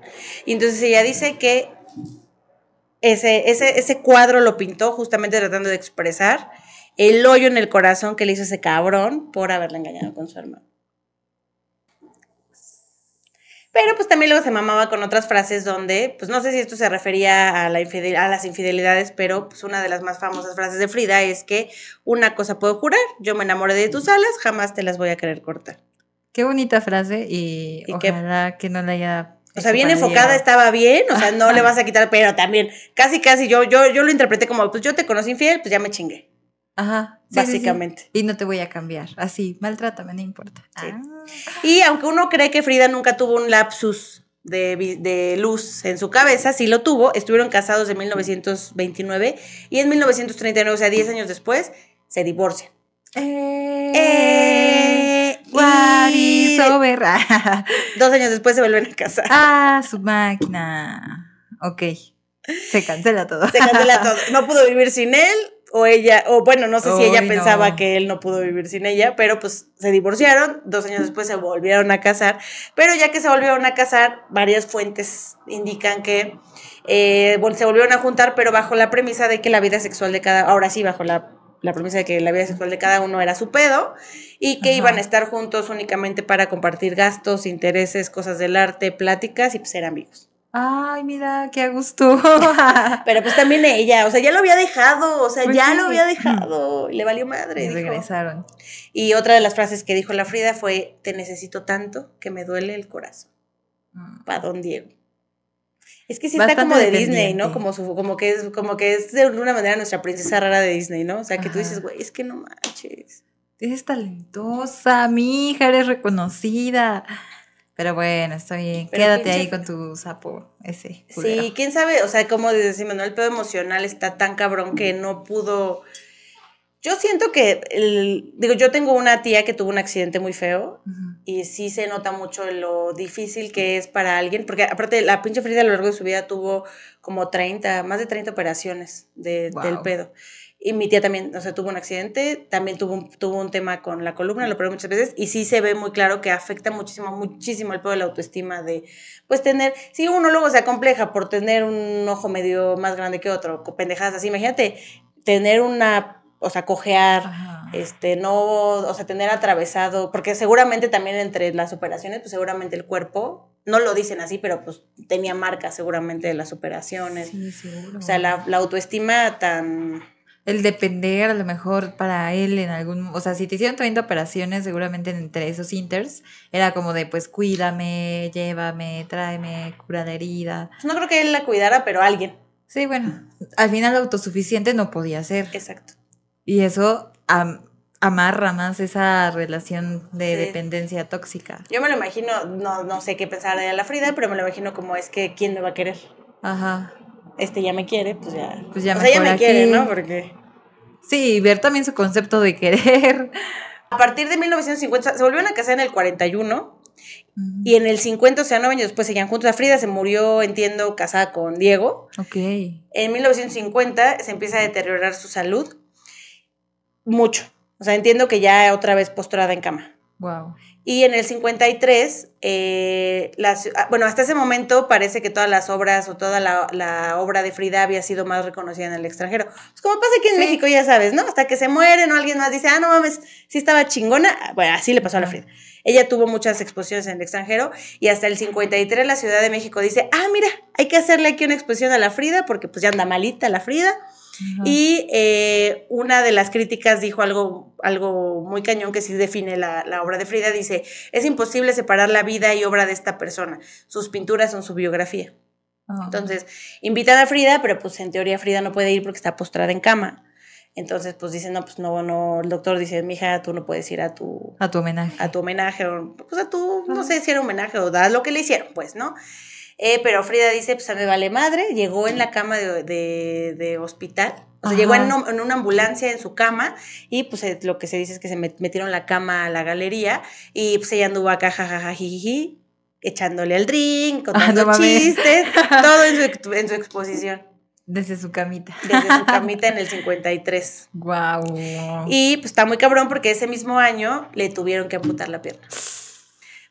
Y entonces ella dice que ese, ese, ese cuadro lo pintó justamente tratando de expresar el hoyo en el corazón que le hizo ese cabrón por haberla engañado con su hermano. Pero pues también luego se mamaba con otras frases donde, pues no sé si esto se refería a, la a las infidelidades, pero pues una de las más famosas frases de Frida es que una cosa puedo jurar, yo me enamoré de tus alas, jamás te las voy a querer cortar. Qué bonita frase y, ojalá que, no la haya o sea, bien enfocada estaba bien, o sea, no le vas a quitar, pero también, casi, casi, yo, yo, yo lo interpreté como, pues yo te conocí infiel, pues ya me chingué. Ajá. básicamente. Y no te voy a cambiar. Así, maltrátame, no importa. Ah. Y aunque uno cree que Frida nunca tuvo un lapsus de, luz en su cabeza, sí lo tuvo. Estuvieron casados en 1929 y en 1939, o sea, 10 años después, se divorcian. Eh, eh, y dos años después se vuelven a casar. Ah, su máquina. Ok. Se cancela todo. Se cancela todo. No pudo vivir sin él, o ella, o bueno, no sé si ella pensaba que él no pudo vivir sin ella, pero pues se divorciaron, dos años después se volvieron a casar, pero ya que se volvieron a casar, varias fuentes indican que eh, se volvieron a juntar, pero bajo la premisa de que la vida sexual de cada, ahora sí, bajo la, premisa de que la vida sexual de cada uno era su pedo y que iban a estar juntos únicamente para compartir gastos, intereses, cosas del arte, pláticas y pues ser amigos. Ay, mira, qué a gusto. Pero pues también ella, o sea, ya lo había dejado, o sea, Pues ya sí. lo había dejado, le valió madre. Y dijo. regresaron. Y otra de las frases que dijo la Frida fue, te necesito tanto que me duele el corazón. Mm. para Don Diego. Es que sí está como de Disney, ¿no? Como, su, como, que es, como que es de alguna manera nuestra princesa rara de Disney, ¿no? O sea, que tú dices, güey, es que no manches. Eres talentosa, mi hija, eres reconocida. Pero bueno, está bien. Pero Quédate ahí con tu sapo, ese. culero. Sí, quién sabe, o sea, como decimos, ¿no? El pedo emocional está tan cabrón que no pudo. Yo siento que, el, digo, yo tengo una tía que tuvo un accidente muy feo y sí se nota mucho lo difícil que es para alguien, porque aparte la pinche Frida a lo largo de su vida tuvo como 30, más de 30 operaciones de- del pedo. Y mi tía también, o sea, tuvo un accidente, también tuvo un, tuvo un tema con la columna, lo operó muchas veces, y sí se ve muy claro que afecta muchísimo, muchísimo el pedo de la autoestima de, pues tener, si uno luego se acompleja por tener un ojo medio más grande que otro, pendejadas así, imagínate tener una, o sea, cojear, Ajá. este, no, o sea, tener atravesado, porque seguramente también entre las operaciones, pues seguramente el cuerpo, no lo dicen así, pero pues tenía marcas seguramente de las operaciones. Sí, seguro. O sea, la, la autoestima tan... El depender a lo mejor para él en algún... O sea, si te hicieron 30 operaciones, seguramente entre esos inters, era como de, pues, cuídame, llévame, tráeme, cura la herida. pues, no creo que él la cuidara, pero alguien. Sí, bueno, al final autosuficiente no podía ser. Exacto. Y eso am- amarra más esa relación de Sí. dependencia tóxica. Yo me lo imagino, no, no sé qué pensar de la Frida, pero me lo imagino como es que ¿quién me va a querer? Ajá. Este ya me quiere, pues ya. Pues ya o sea, ella me quiere. ¿no? Porque... Sí, ver también su concepto de querer. A partir de 1950, se volvieron a casar en el 41 Ujú. y en el 50, o sea, nueve años después seguían juntos. La Frida se murió, entiendo, casada con Diego. Ok. En 1950 se empieza a deteriorar su salud mucho. O sea, entiendo que ya otra vez postrada en cama. Wow. Y en el 53, eh, las- ah, bueno, hasta ese momento parece que todas las obras o toda la, la obra de Frida había sido más reconocida en el extranjero. Pues como pasa aquí en Sí. México, ya sabes, ¿no? Hasta que se mueren o alguien más dice, ah, no mames, sí estaba chingona. Ah, Bueno, así le pasó a la. Frida. Ella tuvo muchas exposiciones en el extranjero y hasta el 53 la Ciudad de México dice, ah, mira, hay que hacerle aquí una exposición a la Frida porque pues ya anda malita la Frida. Y eh, una de las críticas dijo algo, algo muy cañón que sí define la, la obra de Frida. Dice, es imposible separar la vida y obra de esta persona. Sus pinturas son su biografía. Ah. Entonces, invitan a Frida, pero pues en teoría Frida no puede ir porque está postrada en cama. Entonces, pues dicen, no, pues no, no, el doctor dice, mija, tú no puedes ir a tu, a tu homenaje. a tu homenaje, o pues a tu, no sé si era homenaje o da lo que le hicieron, pues, ¿no? Eh, pero Frida dice, pues a me vale madre, llegó en la cama de, de- de hospital, o sea, Ajá. llegó en, un- en una ambulancia en su cama y pues eh, lo que se dice es que se met- metieron la cama a la galería y pues ella anduvo acá, jajaja, jijiji, echándole al drink, contando Ah, no chistes, todo en su, en su exposición, Desde su camita. desde su camita en el 53. Wow. Y pues está muy cabrón porque ese mismo año le tuvieron que amputar la pierna.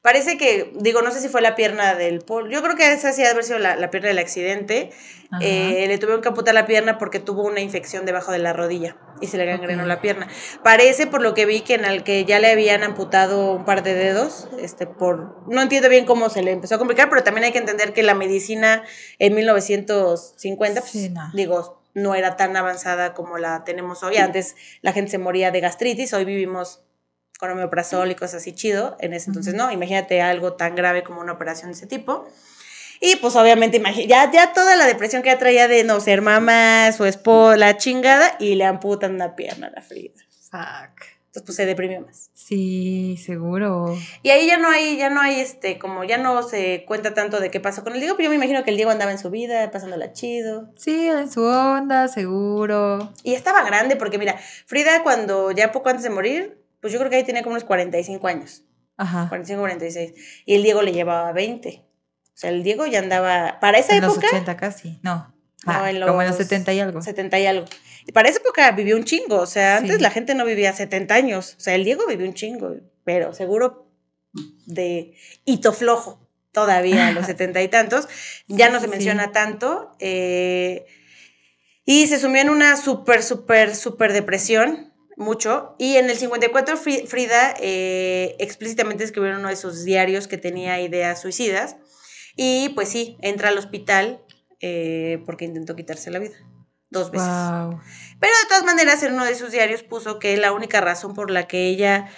Parece que, digo, no sé si fue la pierna del pol. Yo creo que esa sí ha haber sido la, la pierna del accidente. Eh, le tuvieron que amputar la pierna porque tuvo una infección debajo de la rodilla y se le gangrenó la pierna. Parece, por lo que vi, que en el que ya le habían amputado un par de dedos. Este, por No entiendo bien cómo se le empezó a complicar, pero también hay que entender que la medicina en 1950, pues, Sí, no. digo, no era tan avanzada como la tenemos hoy. Antes la gente se moría de gastritis, hoy vivimos con omeprazol y cosas así chido. En ese entonces, no, imagínate algo tan grave como una operación de ese tipo. Y pues obviamente, ya, ya toda la depresión que ya traía de no ser mamá, su esposa, la chingada, y le amputan una pierna a la Frida. Fuck. Entonces pues se deprimió más. Sí, seguro. Y ahí ya no hay, ya no hay este, como ya no se cuenta tanto de qué pasó con el Diego, pero yo me imagino que el Diego andaba en su vida, pasándola chido. Sí, en su onda, seguro. Y estaba grande, porque mira, Frida cuando ya poco antes de morir, pues yo creo que ahí tenía como unos 45 años, Ajá. 45, 46. Y el Diego le llevaba 20. O sea, el Diego ya andaba, para esa En los época, 80 casi. No. No, Ah, en Como en los los 70 y algo. 70 y algo. Y para esa época vivió un chingo, o sea, antes Sí. la gente no vivía 70 años. O sea, el Diego vivió un chingo, pero seguro de hito flojo todavía a los 70 y tantos. Ya no se sí, menciona tanto. eh, y se sumió en una súper, súper, súper depresión, mucho. Y en el 54 Fri- Frida eh, explícitamente escribió en uno de sus diarios que tenía ideas suicidas. Y pues sí, entra al hospital eh, porque intentó quitarse la vida. Dos veces. Wow. Pero de todas maneras, en uno de sus diarios puso que la única razón por la que ella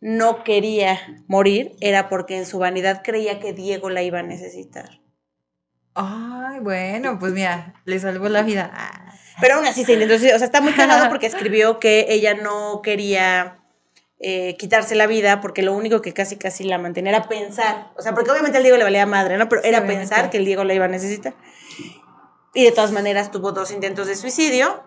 no quería morir era porque en su vanidad creía que Diego la iba a necesitar. Ay, bueno, pues mira, le salvó la vida. Pero aún así se intentó. O sea, está muy cagado porque escribió que ella no quería eh, quitarse la vida porque lo único que casi casi la mantenía era pensar. O sea, porque obviamente al Diego le valía madre, ¿no? Pero era pensar que el Diego la iba a necesitar. Y de todas maneras tuvo dos intentos de suicidio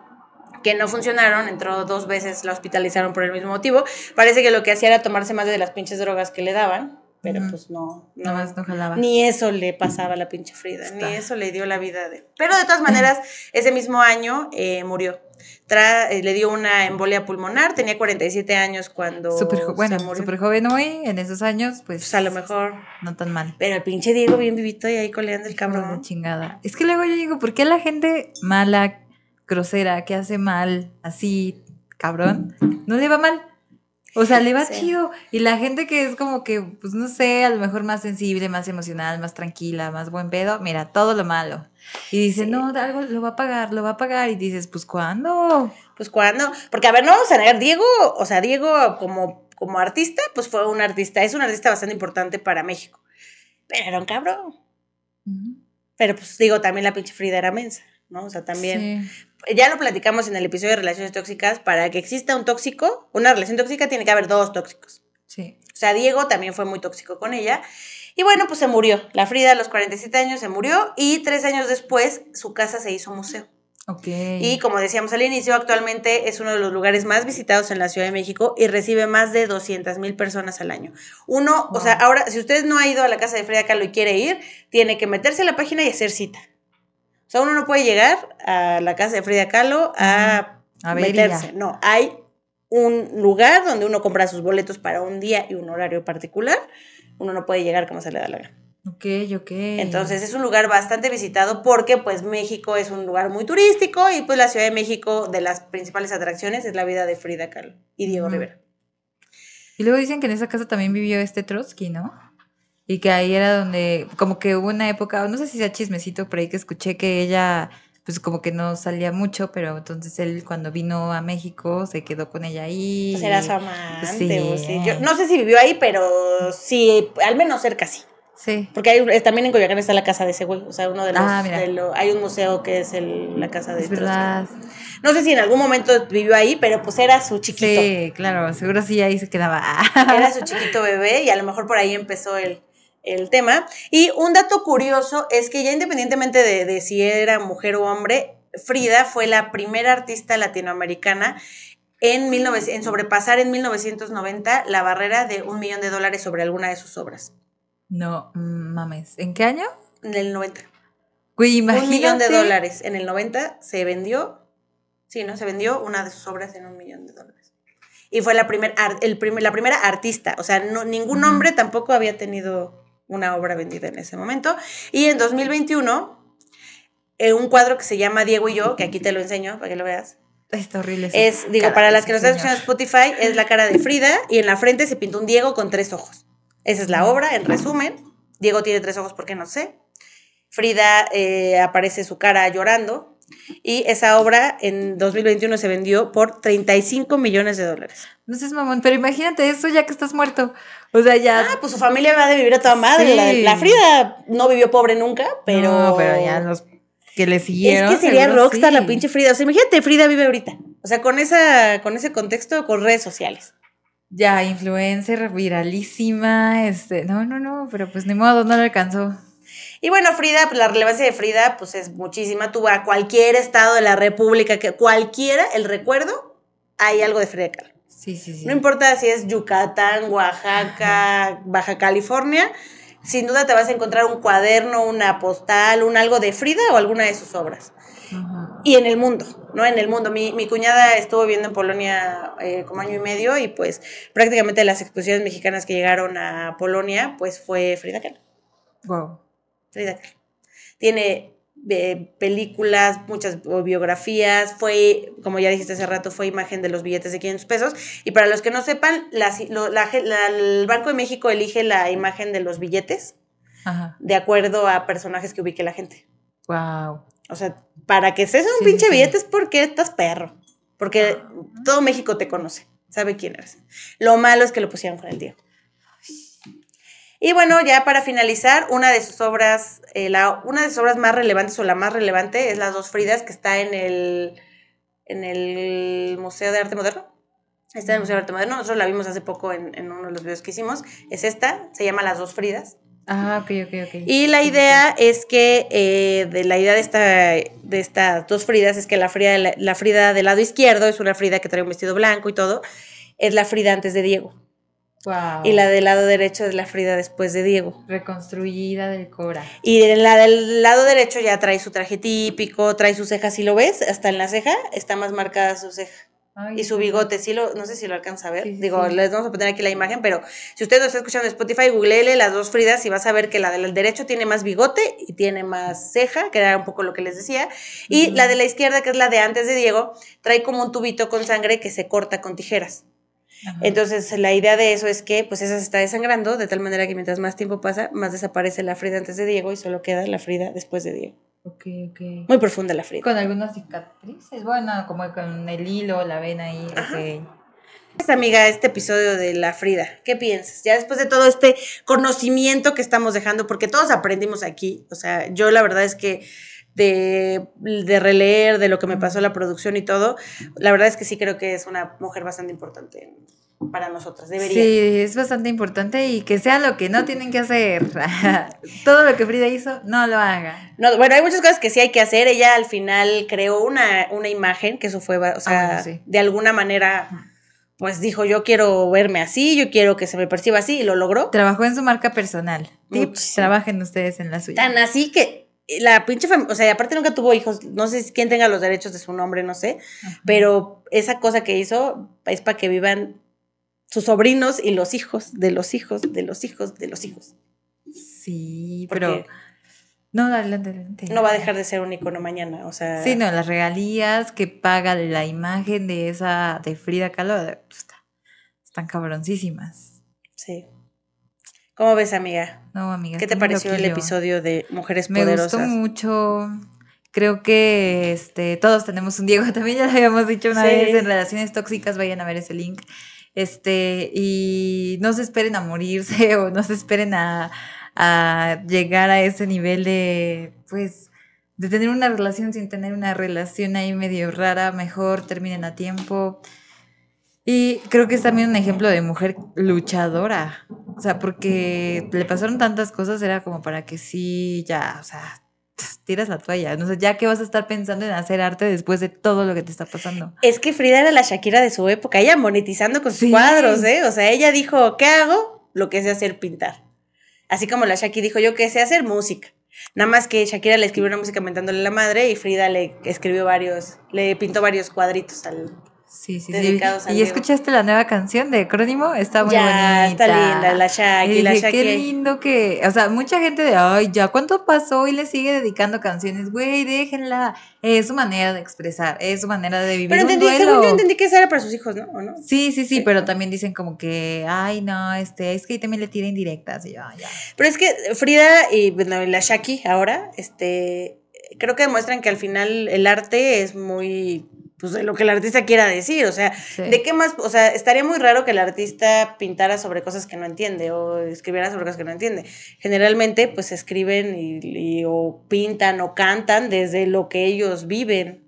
que no funcionaron, entró dos veces, la hospitalizaron por el mismo motivo. Parece que lo que hacía era tomarse más de las pinches drogas que le daban, pero pues no, no, más no jalaba. ni eso le pasaba a la pinche Frida, ni eso le dio la vida de... Pero de todas maneras, ese mismo año eh, murió. Tra- eh, le dio una embolia pulmonar, tenía 47 años cuando Súper jo- bueno, súper joven hoy, en esos años, pues, Pues a lo mejor... no tan mal. Pero el pinche Diego bien vivito y ahí coleando el cabrón. chingada. Es que luego yo digo, ¿por qué la gente mala, grosera, que hace mal, así, cabrón, no le va mal? O sea, le va Sí. chido. Y la gente que es como que, pues no sé, a lo mejor más sensible, más emocional, más tranquila, más buen pedo, mira, todo lo malo. Y dice, Sí. no, algo lo va a pagar, lo va a pagar. Y dices, pues ¿cuándo? Pues cuando, porque a ver, no vamos a negar, Diego, o sea, Diego como, como artista, pues fue un artista, es un artista bastante importante para México. Pero era un cabrón. Ujú. Pero pues digo, también la pinche Frida era mensa, ¿no? O sea, también... Sí. Ya lo platicamos en el episodio de relaciones tóxicas, para que exista un tóxico, una relación tóxica, tiene que haber dos tóxicos. Sí. O sea, Diego también fue muy tóxico con ella. Y bueno, pues se murió. La Frida a los 47 años se murió y tres años después su casa se hizo museo. Ok. Y como decíamos al inicio, actualmente es uno de los lugares más visitados en la Ciudad de México y recibe más de 200 mil personas al año. Uno, o sea, ahora, si usted no ha ido a la casa de Frida Kahlo y quiere ir, tiene que meterse a la página y hacer cita. O sea, uno no puede llegar a la casa de Frida Kahlo a a ver, y ya. meterse. No, hay un lugar donde uno compra sus boletos para un día y un horario particular. Uno no puede llegar como se le da la gana. Ok, ok. Entonces es un lugar bastante visitado porque pues México es un lugar muy turístico y pues la Ciudad de México de las principales atracciones es la vida de Frida Kahlo y Diego. Rivera. Y luego dicen que en esa casa también vivió este Trotsky, ¿no? Y que ahí era donde, como que hubo una época, no sé si sea chismecito por ahí que escuché que ella, pues como que no salía mucho, pero entonces él cuando vino a México se quedó con ella ahí. Pues era su amante. Sí. o sí. Yo no sé si vivió ahí, pero sí, al menos cerca sí. Sí. Porque hay, eh, también en Coyoacán está la casa de ese güey. O sea, uno de los. Ah, mira. de lo- hay un museo que es el- la casa de Es verdad. No sé si en algún momento vivió ahí, pero pues era su chiquito. Sí, claro, seguro sí ahí se quedaba. Era su chiquito bebé y a lo mejor por ahí empezó el, el tema. Y un dato curioso es que ya independientemente de, de si era mujer o hombre, Frida fue la primera artista latinoamericana en, 19 en sobrepasar en 1990 la barrera de un millón de dólares sobre alguna de sus obras. No, mames. ¿En qué año? En el 90. Güey, imagínate. Un millón de dólares. En el 90 se vendió, sí, ¿no? Se vendió una de sus obras en un millón de dólares. Y fue la, primer el primer- la primera artista. O sea, no, ningún hombre tampoco había tenido una obra vendida en ese momento. Y en 2021, eh, un cuadro que se llama Diego y yo, que aquí te lo enseño para que lo veas. Está horrible. Es, digo, para las que nos están escuchando Spotify, es la cara de Frida y en la frente se pintó un Diego con tres ojos. Esa es la obra, en resumen. Diego tiene tres ojos porque no sé. Frida eh, aparece su cara llorando. Y esa obra en 2021 se vendió por 35 millones de dólares. No seas mamón, pero imagínate eso ya que estás muerto. O sea, ya. Ah, pues su familia va de vivir a toda madre. Sí. La, Frida no vivió pobre nunca, pero. No, pero ya los que le siguieron. Es que sería rockstar sí. la pinche Frida. O sea, imagínate, Frida vive ahorita. O sea, con, esa, con ese contexto, con redes sociales. Ya, influencer, viralísima, este, no, no, no, pero pues ni modo, no le alcanzó. Y bueno, Frida, pues la relevancia de Frida, pues es muchísima. Tú a cualquier estado de la República, que cualquiera, el recuerdo, hay algo de Frida Kahlo. Sí, sí, sí. No importa si es Yucatán, Oaxaca, Baja California, sin duda te vas a encontrar un cuaderno, una postal, un algo de Frida o alguna de sus obras. Y en el mundo, ¿no? En el mundo. Mi, mi cuñada estuvo viviendo en Polonia eh, como año y medio y pues prácticamente las exposiciones mexicanas que llegaron a Polonia, pues fue Frida Kahlo. Wow. Frida Kahlo. Tiene eh, películas, muchas biografías, fue, como ya dijiste hace rato, fue imagen de los billetes de 500 pesos. Y para los que no sepan, la- lo- la el Banco de México elige la imagen de los billetes Ajá. de acuerdo a personajes que ubique la gente. Wow. O sea, para que seas un Sí, pinche sí. billete es porque estás perro. Porque todo México te conoce, sabe quién eres. Lo malo es que lo pusieron con el Diego. Y bueno, ya para finalizar, una de sus obras, eh, la, una de sus obras más relevantes o la más relevante es Las dos Fridas, que está en el, en el Museo de Arte Moderno. Está en el Museo de Arte Moderno, nosotros la vimos hace poco en, en uno de los videos que hicimos. Es esta, se llama Las dos Fridas. Ah, ok, ok, ok. Y la idea es que, eh, de la idea de, esta, de estas dos Fridas es que la Frida, la, la Frida del lado izquierdo es una Frida que trae un vestido blanco y todo, es la Frida antes de Diego. Wow. Y la del lado derecho es la Frida después de Diego. Reconstruida del Cora. Y en la del lado derecho ya trae su traje típico, trae su ceja, si lo ves, hasta en la ceja está más marcada su ceja. Ay, Y su bigote, sí lo, no sé si lo alcanza a ver. Sí, Digo, sí. les vamos a poner aquí la imagen, pero si usted lo está escuchando en Spotify, googleele las dos Fridas y vas a ver que la del derecho tiene más bigote y tiene más ceja, que era un poco lo que les decía. Y la de la izquierda, que es la de antes de Diego, trae como un tubito con sangre que se corta con tijeras. Ajá. Entonces, la idea de eso es que, pues, esa se está desangrando, de tal manera que mientras más tiempo pasa, más desaparece la Frida antes de Diego y solo queda la Frida después de Diego. Ok, ok. Muy profunda la Frida. Con algunas cicatrices, bueno, como con el hilo, la vena ahí, Ajá. ok. Esta amiga, este episodio de la Frida, ¿qué piensas? Ya después de todo este conocimiento que estamos dejando, porque todos aprendimos aquí, o sea, yo la verdad es que de, de releer, de lo que me pasó la producción y todo, la verdad es que sí creo que es una mujer bastante importante para nosotras, debería. Sí, es bastante importante y que sea lo que no tienen que hacer. Todo lo que Frida hizo, no lo haga. No, bueno, hay muchas cosas que sí hay que hacer. Ella al final creó una, una imagen, que eso fue, o sea, Ah, sí. de alguna manera, pues dijo, yo quiero verme así, yo quiero que se me perciba así, y lo logró. Trabajó en su marca personal. Tips, trabajen ustedes en la suya. Tan así que la pinche fam- o sea, aparte nunca tuvo hijos, no sé si- quién tenga los derechos de su nombre, no sé, Ajá. pero esa cosa que hizo es para que vivan sus sobrinos y los hijos de los hijos de los hijos de los hijos. Sí, Porque pero... No, adelante, adelante. no va a dejar de ser un icono mañana, o sea, Sí, no, las regalías que paga la imagen de esa, de Frida Kahlo, pues, está- están cabroncísimas. sí. ¿Cómo ves, amiga? No, amiga. ¿Qué te pareció el episodio de Mujeres Me Poderosas? gustó mucho. Creo que este, todos tenemos un Diego, también ya lo habíamos dicho una Sí. vez en relaciones tóxicas, vayan a ver ese link. Este, y no se esperen a morirse o no se esperen a, a llegar a ese nivel de, pues, de tener una relación sin tener una relación ahí medio rara, mejor terminen a tiempo. Y creo que es también un ejemplo de mujer luchadora. O sea, porque le pasaron tantas cosas, era como para que sí, ya, o sea, tiras la toalla. No sé, ya que vas a estar pensando en hacer arte después de todo lo que te está pasando. Es que Frida era la Shakira de su época, ella monetizando con sus Sí. cuadros, ¿eh? O sea, ella dijo, ¿qué hago? Lo que sé hacer, pintar. Así como la Shaki dijo, yo qué sé hacer música. Nada más que Shakira le escribió una música mentándole a la madre y Frida le escribió varios, le pintó varios cuadritos al... Sí, sí, sí. Dedicados al ¿Y Diego. escuchaste la nueva canción de Crónimo? Está muy ya, bonita. está linda, la Shaki, la Shaki. qué lindo que, o sea, mucha gente de, ay, ya, ¿cuánto pasó? Y le sigue dedicando canciones, güey, déjenla. Es su manera de expresar, es su manera de vivir Pero un entendí, duelo. según yo entendí que esa era para sus hijos, ¿no? ¿O no? Sí, sí, sí, Sí. pero también dicen como que, ay, no, este, es que ahí también le tira indirectas. Y yo, "Ay, ya. Pero es que Frida y bueno, y la Shaki ahora, este, creo que demuestran que al final el arte es muy, pues lo que el artista quiera decir, o sea, Sí. ¿de qué más? O sea, estaría muy raro que el artista pintara sobre cosas que no entiende o escribiera sobre cosas que no entiende. Generalmente, pues escriben y, y- o pintan o cantan desde lo que ellos viven.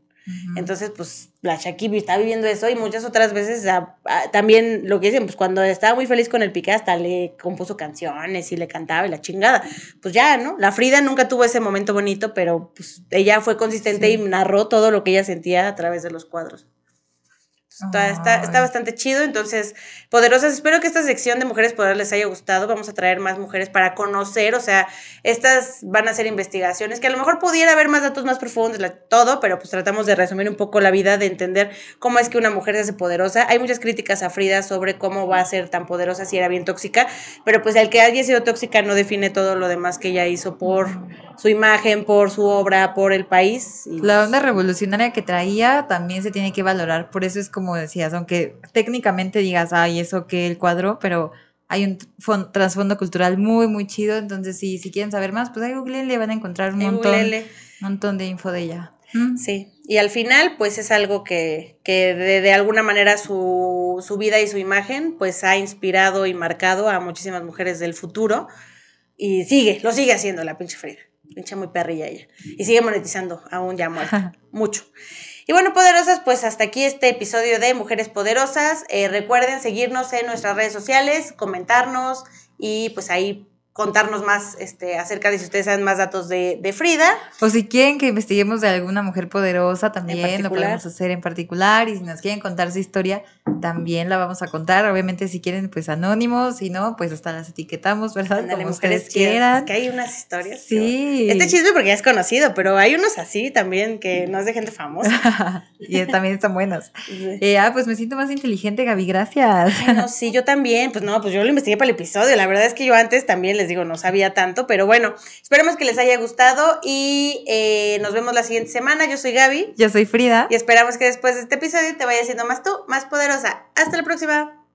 Entonces, pues la Shaki está viviendo eso y muchas otras veces ah, ah, también lo que dicen, pues cuando estaba muy feliz con el Piqué hasta le compuso canciones y le cantaba y la chingada. Pues ya, ¿no? La Frida nunca tuvo ese momento bonito, pero pues ella fue consistente Sí. y narró todo lo que ella sentía a través de los cuadros. Está, está, está bastante chido, entonces, poderosas, espero que esta sección de Mujeres Poderosas les haya gustado, vamos a traer más mujeres para conocer, o sea, estas van a ser investigaciones, que a lo mejor pudiera haber más datos más profundos, todo, pero pues tratamos de resumir un poco la vida, de entender cómo es que una mujer se hace poderosa. Hay muchas críticas a Frida sobre cómo va a ser tan poderosa si era bien tóxica, pero pues el que haya sido tóxica no define todo lo demás que ella hizo por su imagen, por su obra, por el país. y- La onda revolucionaria que traía también se tiene que valorar, por eso es como decías, aunque técnicamente digas, ay, eso que el cuadro, pero hay un fon- trasfondo cultural muy, muy chido. Entonces, si, si quieren saber más, pues ahí googleenle, van a encontrar un montón, montón de info de ella. Mm. Sí, y al final, pues es algo que, que de, de alguna manera su, su vida y su imagen, pues ha inspirado y marcado a muchísimas mujeres del futuro. Y sigue, lo sigue haciendo la pinche Frida. Pinche muy perrilla ella. Y sigue monetizando, aún ya muerta. mucho. Y bueno, poderosas, pues hasta aquí este episodio de Mujeres Poderosas. Eh, recuerden seguirnos en nuestras redes sociales, comentarnos y pues ahí contarnos más este, acerca de si ustedes saben más datos de, de Frida. O si quieren que investiguemos de alguna mujer poderosa, también lo podemos hacer en particular. Y si nos quieren contar su historia, también la vamos a contar. Obviamente, si quieren, pues anónimos. Si no, pues hasta las etiquetamos, ¿verdad? Ándale, Como ustedes quieran. Es que hay unas historias. Sí. Este chisme porque ya es conocido, pero hay unos así también que no es de gente famosa. y también están buenos. Eh, ah, pues me siento más inteligente, Gaby, gracias. Ay, no, sí, yo también. Pues no, pues yo lo investigué para el episodio. La verdad es que yo antes también les digo, no sabía tanto, pero bueno, esperemos que les haya gustado y eh, nos vemos la siguiente semana. Yo soy Gaby Yo soy Frida. y esperamos que después de este episodio te vaya siendo más tú, más Hasta la próxima.